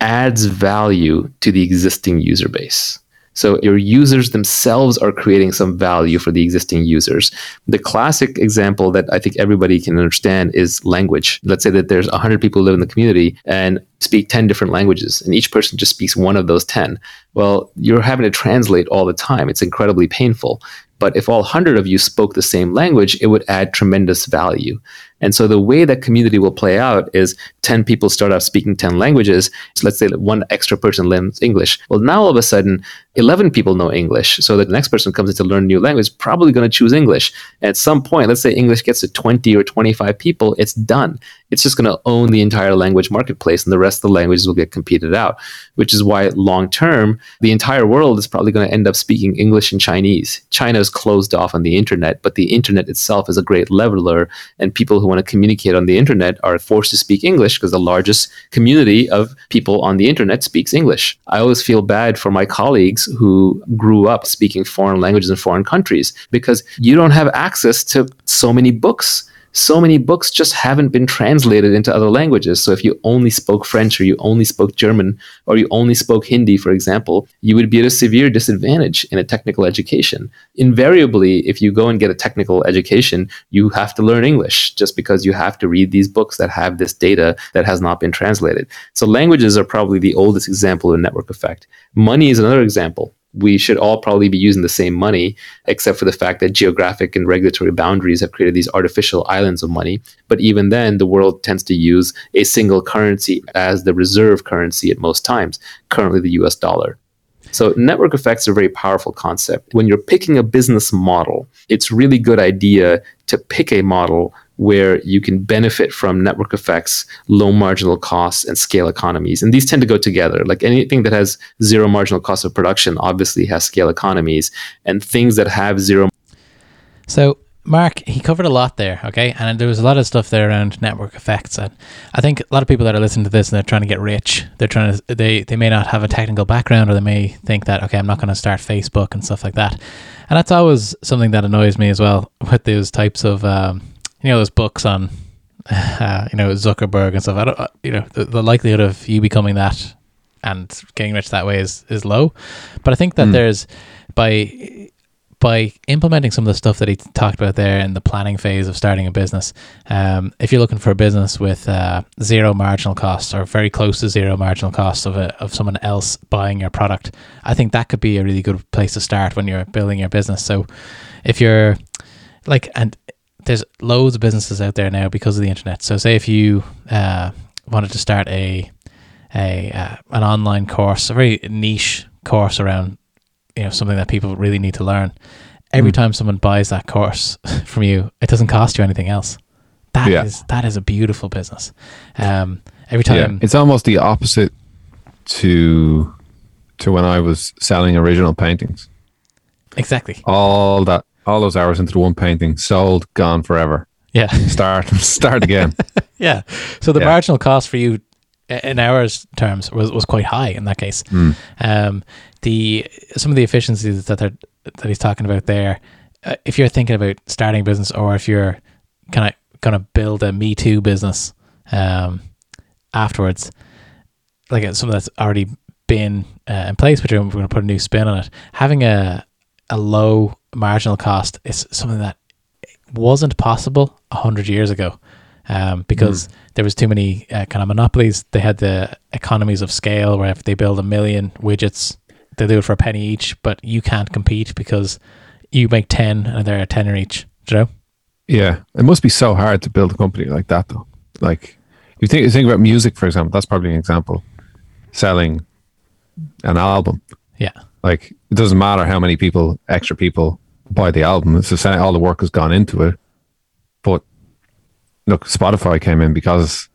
adds value to the existing user base. So your users themselves are creating some value for the existing users. The classic example that I think everybody can understand is language. Let's say that there's 100 people who live in the community and speak 10 different languages, and each person just speaks one of those 10. Well, you're having to translate all the time. It's incredibly painful. But if all 100 of you spoke the same language, it would add tremendous value. And so the way that community will play out is 10 people start out speaking 10 languages. So let's say that one extra person learns English. Well, now all of a sudden, 11 people know English. So the next person comes in to learn a new language, probably going to choose English. At some point, let's say English gets to 20 or 25 people, it's done. It's just going to own the entire language marketplace, and the rest of the languages will get competed out, which is why long term, the entire world is probably going to end up speaking English and Chinese. China is closed off on the internet, but the internet itself is a great leveler, and people who want to communicate on the internet are forced to speak English because the largest community of people on the internet speaks English. I always feel bad for my colleagues who grew up speaking foreign languages in foreign countries because you don't have access to so many books so many books just haven't been translated into other languages. So if you only spoke French or you only spoke German or you only spoke Hindi, for example, you would be at a severe disadvantage in a technical education. Invariably, if you go and get a technical education, you have to learn English just because you have to read these books that have this data that has not been translated. So languages are probably the oldest example of a network effect. Money is another example we should all probably be using the same money, except for the fact that geographic and regulatory boundaries have created these artificial islands of money. But even then, the world tends to use a single currency as the reserve currency at most times, currently the US dollar. So, network effects are a very powerful concept. When you're picking a business model, it's really good idea to pick a model where you can benefit from network effects, low marginal costs, and scale economies. And these tend to go together. Like anything that has zero marginal cost of production obviously has scale economies, and things that have zero. So Mark, he covered a lot there, okay? And there was a lot of stuff there around network effects. And I think a lot of people that are listening to this and they're trying to get rich, they're trying to, they, they may not have a technical background or they may think that, okay, I'm not going to start Facebook and stuff like that. And that's always something that annoys me as well [LAUGHS] with those types of, um, you know, those books on, [SIGHS] uh, you know, Zuckerberg and stuff. I don't, uh, you know, the, the likelihood of you becoming that and getting rich that way is, is low. But I think that mm. there's, by by implementing some of the stuff that he talked about there in the planning phase of starting a business, um, if you're looking for a business with uh, zero marginal costs or very close to zero marginal costs of a, of someone else buying your product, I think that could be a really good place to start when you're building your business. So, if you're like, and there's loads of businesses out there now because of the internet. So, say if you uh, wanted to start a a uh, an online course, a very niche course around you know something that people really need to learn. Every mm. time someone buys that course [LAUGHS] from you, it doesn't cost you anything else. That yeah. is that is a beautiful business. Um, every time yeah. it's almost the opposite to to when I was selling original paintings. Exactly. All that all those hours into the one painting sold, gone forever. Yeah. [LAUGHS] Start start again. [LAUGHS] yeah. So the yeah. marginal cost for you in hours terms was, was quite high in that case. Mm. Um, the some of the efficiencies that that he's talking about there. Uh, if you're thinking about starting a business, or if you're kind of going to build a Me Too business um, afterwards, like something that's already been uh, in place, but we're going to put a new spin on it. Having a a low marginal cost is something that wasn't possible a hundred years ago um, because mm. there was too many uh, kind of monopolies. They had the economies of scale where if they build a million widgets, they do it for a penny each, but you can't compete because you make 10 and they're a tenner each. Do you know? Yeah. It must be so hard to build a company like that though. Like you think you think about music, for example, that's probably an example. Selling an album. Yeah. Like it doesn't matter how many people, extra people buy the album. It's the same, all the work has gone into it. But look, Spotify came in because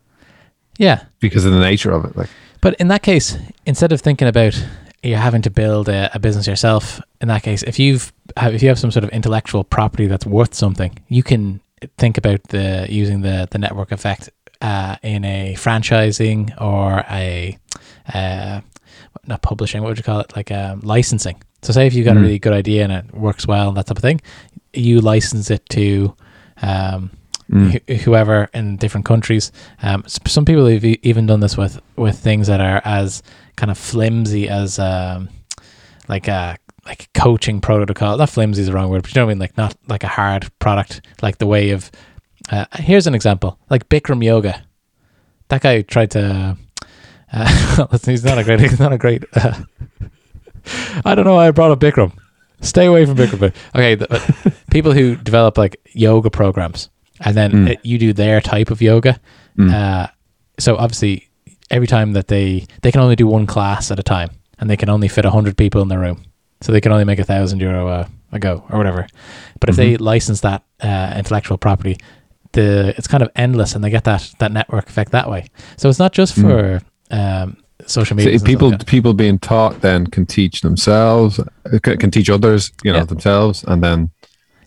yeah, because of the nature of it. Like, but in that case, instead of thinking about you're having to build a, a, business yourself, in that case, if you've if you have some sort of intellectual property that's worth something, you can think about the using the the network effect uh, in a franchising or a uh, not publishing. What would you call it? Like um, licensing. So, say if you've got mm. a really good idea and it works well and that type of thing, you license it to um, mm. wh- whoever in different countries. Um, some people have even done this with with things that are as kind of flimsy as um, like a like coaching protocol. Not flimsy is the wrong word, but you know what I mean. Like not like a hard product, like the way of. Uh, here's an example, like Bikram yoga. That guy tried to. Uh, [LAUGHS] he's not a great. [LAUGHS] He's not a great. Uh, I don't know why I brought up Bikram. Stay away from Bikram. Okay, the, [LAUGHS] people who develop like yoga programs and then mm. it, you do their type of yoga. Mm. Uh, so obviously, every time that they they can only do one class at a time, and they can only fit hundred people in their room, so they can only make a thousand euro a, a go or whatever. But if mm-hmm. they license that uh, intellectual property, the it's kind of endless, and they get that that network effect that way. So it's not just mm. for mm. Um, social media. So people like people being taught then can teach themselves, can teach others, you know, yeah. themselves, and then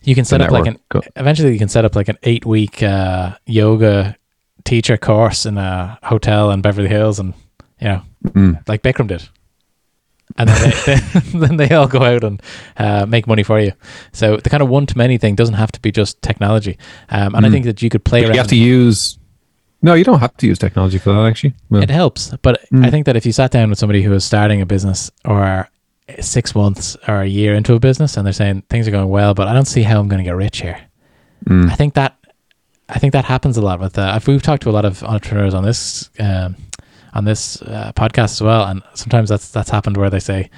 you can set up like an eventually you can set up like an eight week uh, yoga teacher course in a hotel in Beverly Hills, and you know, mm. like Bikram did. And then they, [LAUGHS] then they all go out and uh, make money for you. So the kind of one to many thing doesn't have to be just technology. Um, and mm. I think that you could play but around. You have to use. No, you don't have to use technology for that. Actually, well, it helps. But mm. I think that if you sat down with somebody who is starting a business or six months or a year into a business and they're saying things are going well, but I don't see how I'm going to get rich here. Mm. I think that I think that happens a lot with uh, we've talked to a lot of entrepreneurs on this um, on this uh, podcast as well, and sometimes that's that's happened where they say,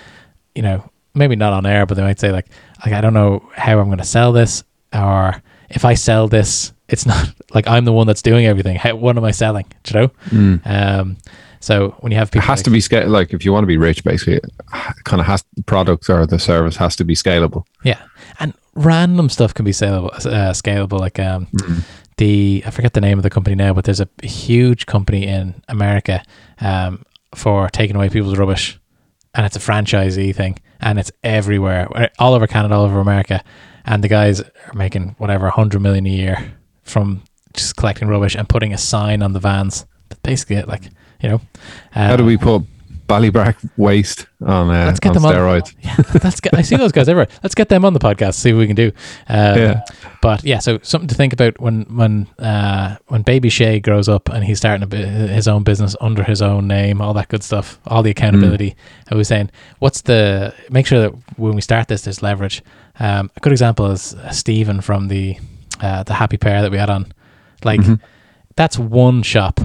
you know, maybe not on air, but they might say like, like I don't know how I'm going to sell this, or if I sell this, it's not [LAUGHS] like I'm the one that's doing everything. How, what am I selling? Do you know? Mm. Um, so when you have people, it has like, to be scale. Like if you want to be rich, basically, it kind of has the product or the service has to be scalable. Yeah, and random stuff can be scalable. Uh, scalable, like um, mm-hmm. the I forget the name of the company now, but there's a huge company in America um, for taking away people's rubbish, and it's a franchisee thing, and it's everywhere, all over Canada, all over America, and the guys are making whatever hundred million a year from just collecting rubbish and putting a sign on the vans. That's basically it, like you know. Uh, How do we put Ballybrack waste on, uh, Let's get on them on- steroids? [LAUGHS] yeah, let's get. I see those guys everywhere. Let's get them on the podcast. See what we can do. Um, Yeah. But yeah, so something to think about when when uh, when baby Shay grows up and he's starting a his own business under his own name, all that good stuff, all the accountability. I was saying, what's the make sure that when we start this, there's leverage. Um, a good example is uh, Stephen from the uh, the Happy Pear that we had on. Like that's one shop.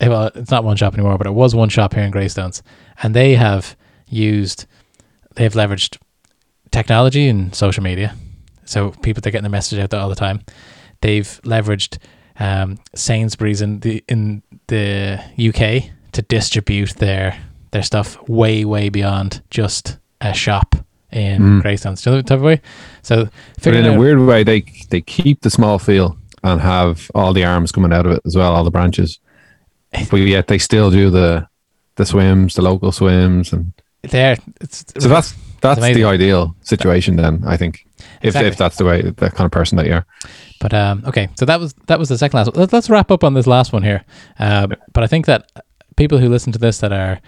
Eh, well, it's not one shop anymore, but it was one shop here in Greystones, and they have used, they have leveraged technology and social media, so people they're getting the message out there all the time. They've leveraged um, Sainsbury's in the in the UK to distribute their their stuff way way beyond just a shop in Greystones. Do you know type of way? So, But in a out- weird way, they they keep the small feel and have all the arms coming out of it as well, all the branches. But yet they still do the the swims, the local swims, and there, so that's that's the ideal situation. Then I think if Exactly. if that's the way the kind of person that you're. But um, okay, so that was that was the second last. One. Let's, let's wrap up on this last one here. Uh, but I think that people who listen to this that are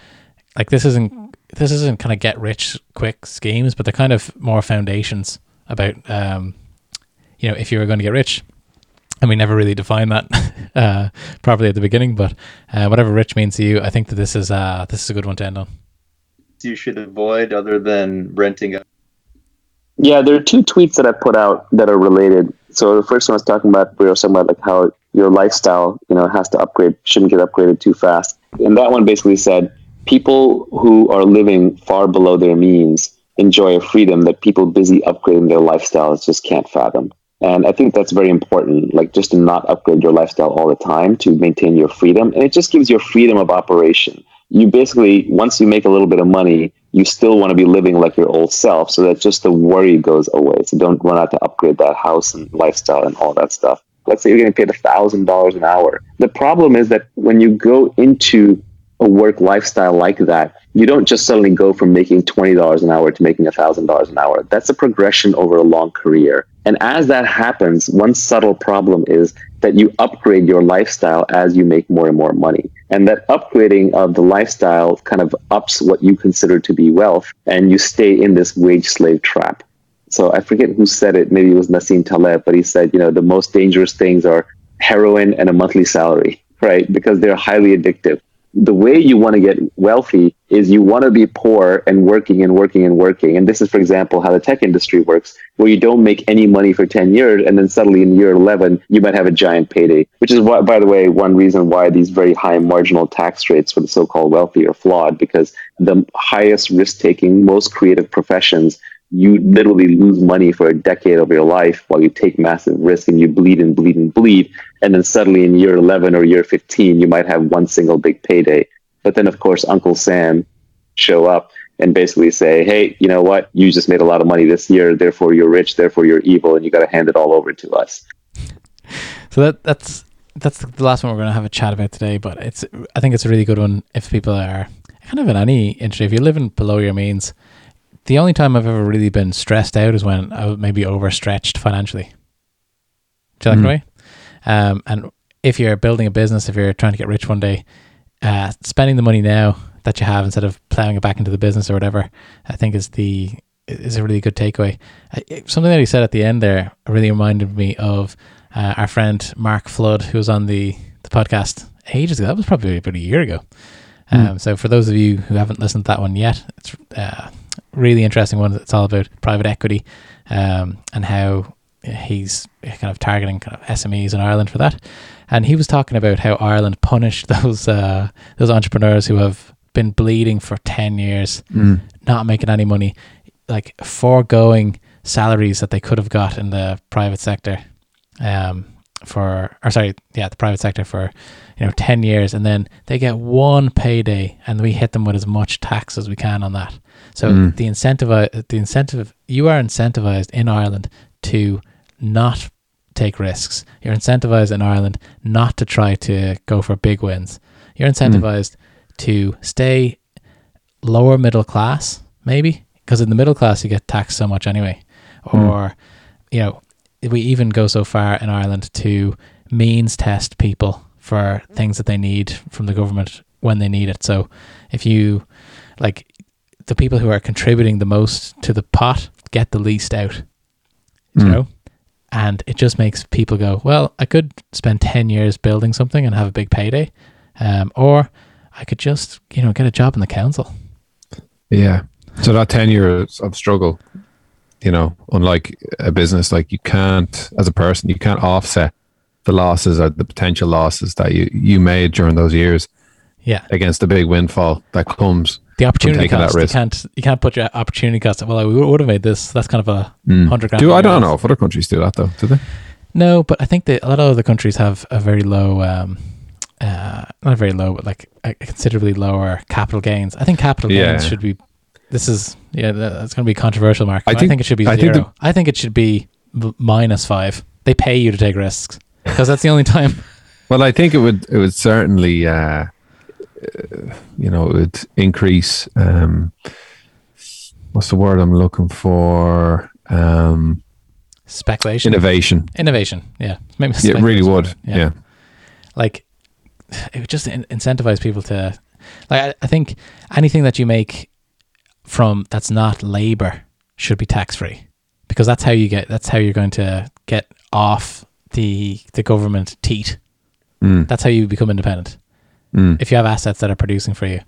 like this isn't this isn't kind of get rich quick schemes, but they're kind of more foundations about um, you know if you were going to get rich. And we never really define that [LAUGHS] uh, properly at the beginning, but uh, whatever rich means to you, I think that this is uh, this is a good one to end on. You should avoid other than renting a Yeah, there are two tweets that I put out that are related. So the first one was talking about we were talking about like how your lifestyle, you know, has to upgrade, shouldn't get upgraded too fast. And that one basically said people who are living far below their means enjoy a freedom that people busy upgrading their lifestyles just can't fathom. And I think that's very important, like just to not upgrade your lifestyle all the time to maintain your freedom. And it just gives you freedom of operation. You basically, once you make a little bit of money, you still want to be living like your old self so that just the worry goes away. So don't run out to upgrade that house and lifestyle and all that stuff. Let's say you're getting paid $1,000 an hour. The problem is that when you go into a work lifestyle like that, you don't just suddenly go from making $20 an hour to making $1,000 an hour. That's a progression over a long career. And as that happens, one subtle problem is that you upgrade your lifestyle as you make more and more money. And that upgrading of the lifestyle kind of ups what you consider to be wealth, and you stay in this wage slave trap. So I forget who said it. Maybe it was Nassim Taleb, but he said, you know, the most dangerous things are heroin and a monthly salary, [LAUGHS] right? Because they're highly addictive. The way you want to get wealthy is you want to be poor and working and working and working. And this is, for example, how the tech industry works, where you don't make any money for 10 years. And then suddenly in year 11, you might have a giant payday, which is why, by the way, one reason why these very high marginal tax rates for the so-called wealthy are flawed, because the highest risk taking, most creative professions you literally lose money for a decade of your life while you take massive risk and you bleed and bleed and bleed. And then suddenly in year 11 or year 15, you might have one single big payday. But then, of course, Uncle Sam show up and basically say, hey, you know what? You just made a lot of money this year. Therefore, you're rich. Therefore, you're evil. And you got to hand it all over to us. So that that's that's the last one we're going to have a chat about today. But it's I think it's a really good one if people are kind of in any industry. If you're living below your means, the only time I've ever really been stressed out is when I was maybe overstretched financially. Do you like the way? Um, and if you're building a business, if you're trying to get rich one day, uh, spending the money now that you have instead of plowing it back into the business or whatever, I think is the is a really good takeaway. Uh, Something that he said at the end there really reminded me of uh, our friend Mark Flood, who was on the the podcast ages ago. That was probably about a year ago. Um, So for those of you who haven't listened to that one yet, it's uh, really interesting one. It's all about private equity um, and how he's kind of targeting kind of SMEs in Ireland for that. And he was talking about how Ireland punished [LAUGHS] those uh, those entrepreneurs who have been bleeding for ten years, not making any money, like foregoing salaries that they could have got in the private sector, um, for or sorry, yeah, the private sector for you know ten years, and then they get one payday, and we hit them with as much tax as we can on that. So the incentive, the incentive, you are incentivized in Ireland to not take risks. You're incentivized in Ireland not to try to go for big wins. You're Hmm. incentivized to stay lower middle class, maybe because in the middle class you get taxed so much anyway, Hmm. or you know we even go so far in Ireland to means test people for things that they need from the government when they need it. So if you like the people who are contributing the most to the pot get the least out, you Mm. know, and it just makes people go, well, I could spend ten years building something and have a big payday, um, or I could just you know get a job in the council. Yeah. So that 10 years of struggle, you know, unlike a business, like you can't, as a person, you can't offset the losses or the potential losses that you, you made during those years Yeah, against the big windfall that comes. the opportunity cost. You can't you can't put your opportunity cost. Well, I would have made this. That's kind of a hundred grand. Do I don't know if other countries do that though, do they? No, but I think that a lot of other countries have a very low, um, uh, not a very low, but like a considerably lower capital gains. I think capital Yeah. gains should be. This is yeah, that's going to be controversial, Mark. I but I think- think, it should be I zero. think I think it should be minus five. They pay you to take risks because that's the only time. [LAUGHS] Well, I think it would it would certainly uh, uh, you know it would increase um, what's the word I'm looking for um, Speculation, innovation. innovation. Yeah, maybe Yeah, it really would. Yeah. like it would just in- incentivize people to like I, I think anything that you make from that's not labor should be tax free because that's how you get that's how you're going to get off the the government teat Mm. that's how you become independent Mm. if you have assets that are producing for you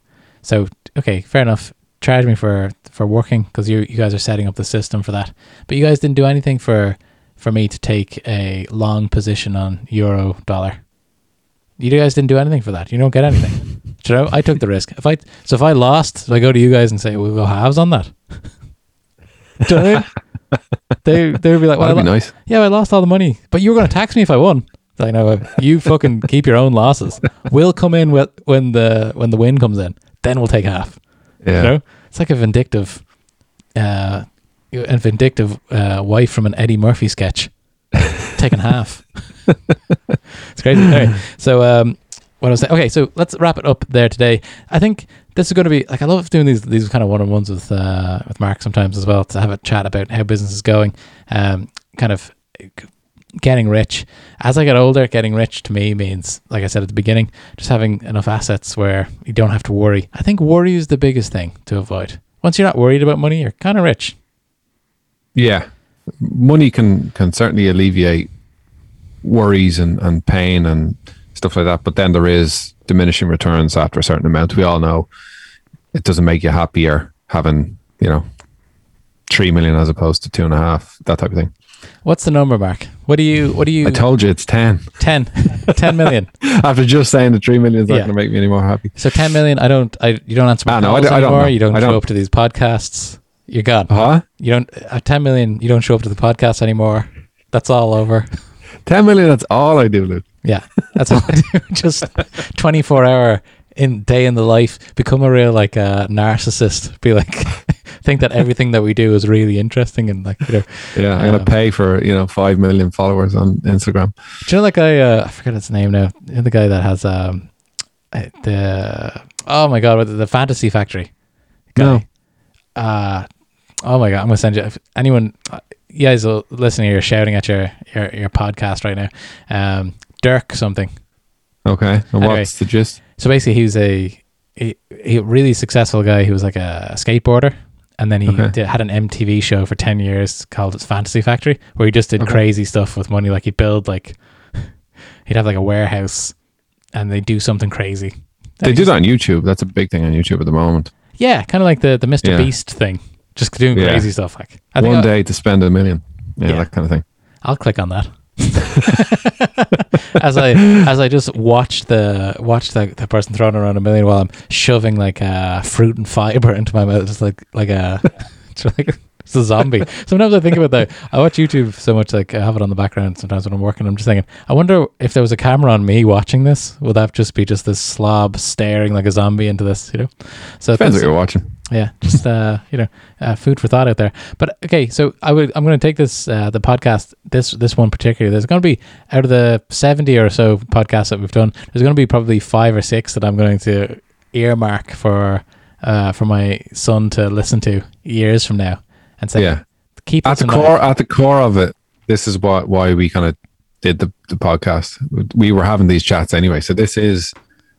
so okay fair enough charge me for for working because you you guys are setting up the system for that but you guys didn't do anything for for me to take a long position on euro dollar you guys didn't do anything for that. You don't get anything. [LAUGHS] Do you know, I took the risk. If I so if I lost, do I go to you guys and say we'll go halves on that. [LAUGHS] Do you know I mean? They they would be like, well, That'd I be nice. yeah, I lost all the money, but you were going to tax me if I won. I know you fucking keep your own losses. We'll come in with, when the when the win comes in, then we'll take half. Yeah. You know, it's like a vindictive, uh, a vindictive uh, wife from an Eddie Murphy sketch, [LAUGHS] taking half. [LAUGHS] it's crazy. Anyway, so um, what I was saying. Okay, so let's wrap it up there today. I think this is going to be like I love doing these these kind of one on ones with uh, with Mark sometimes as well to have a chat about how business is going. Um, kind of getting rich. As I get older, getting rich to me means, like I said at the beginning, just having enough assets where you don't have to worry. I think worry is the biggest thing to avoid. Once you're not worried about money, you're kind of rich. Yeah. Money can can certainly alleviate worries and, and pain and stuff like that. But then there is diminishing returns after a certain amount. We all know it doesn't make you happier having, you know, three million as opposed to two and a half, that type of thing. What's the number, Mark? What do you? What do you? I told you it's 10. 10. 10 million. [LAUGHS] After just saying the three million is not Yeah. going to make me any more happy. So ten million. I don't. I you don't answer my Ah, no, I don't- I don't You don't I show don't. up to these podcasts. You're gone. Huh? You don't. At ten million, you don't show up to the podcast anymore. That's all over. 10 million, that's all I do, Luke. Yeah, that's all I do. [LAUGHS] Just twenty four hour in day in the life. Become a real like uh, narcissist. Be like, [LAUGHS] think that everything that we do is really interesting and like you know. Yeah, I'm Um, to pay for, you know, 5 million followers on Instagram. Do you know that guy? Uh, I forget his name now. You know the guy that has um uh, the oh my god, the Fantasy Factory. Guy. No. Uh oh my god, I'm gonna send you. If anyone, you guys will you're shouting at your your your podcast right now. Um, Dirk something. Okay. And Anyway. what's the gist? So basically, he was a a, a really successful guy. He was like a skateboarder, and then he Okay. did, had an MTV show for ten years called its Fantasy Factory, where he just did Okay. crazy stuff with money. Like he'd build like [LAUGHS] he'd have like a warehouse, and they do something crazy. They do that on YouTube. That's a big thing on YouTube at the moment. Yeah, kind of like the the Mr. Yeah. Beast thing, just doing Yeah. crazy stuff. Like I One I'll, day to spend a million. Yeah, Yeah. that kind of thing. I'll click on that. [LAUGHS] as I as I just watch the watch the, the person throwing around a million while I'm shoving like uh, fruit and fiber [LAUGHS] into my mouth, just like like a [LAUGHS] like it's a zombie. [LAUGHS] Sometimes I think about that. I watch YouTube so much, like I have it on the background sometimes when I'm working. I'm just thinking, I wonder if there was a camera on me watching this, would that just be just this slob staring like a zombie into this, you know? So Depends what you're watching. yeah, just uh, you know, uh, food for thought out there. But okay, so I would I'm going to take this uh, the podcast this this one particularly. There's going to be out of the seventy or so podcasts that we've done. There's going to be probably five or six that I'm going to earmark for uh, for my son to listen to years from now and say, Yeah. keep At the core, mind." at the core of it, this is what why we kind of did the, the podcast. We were having these chats anyway, so this is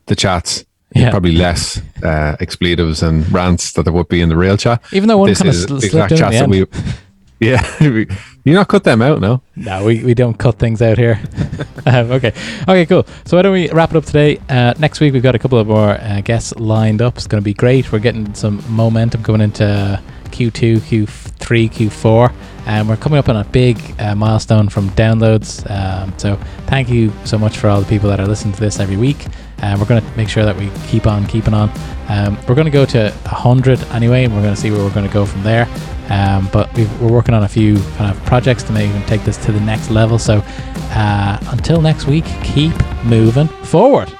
the chats. Yeah. Probably less uh, expletives and rants that there would be in the real chat. Even though one this kind of sl- exact chats that we. [LAUGHS] Yeah, [LAUGHS] you not cut them out, no? No, we, we don't cut things out here. [LAUGHS] um, okay. Okay, cool. So why don't we wrap it up today? Uh, next week, we've got a couple of more uh, guests lined up. It's going to be great. We're getting some momentum going into Q2, Q3, Q4. And we're coming up on a big uh, milestone from downloads. Um, so thank you so much for all the people that are listening to this every week. And we're going to make sure that we keep on keeping on. Um, we're going to go to 100 anyway, and we're going to see where we're going to go from there. Um, but we've, we're working on a few kind of projects to maybe even take this to the next level. So uh, until next week, keep moving forward.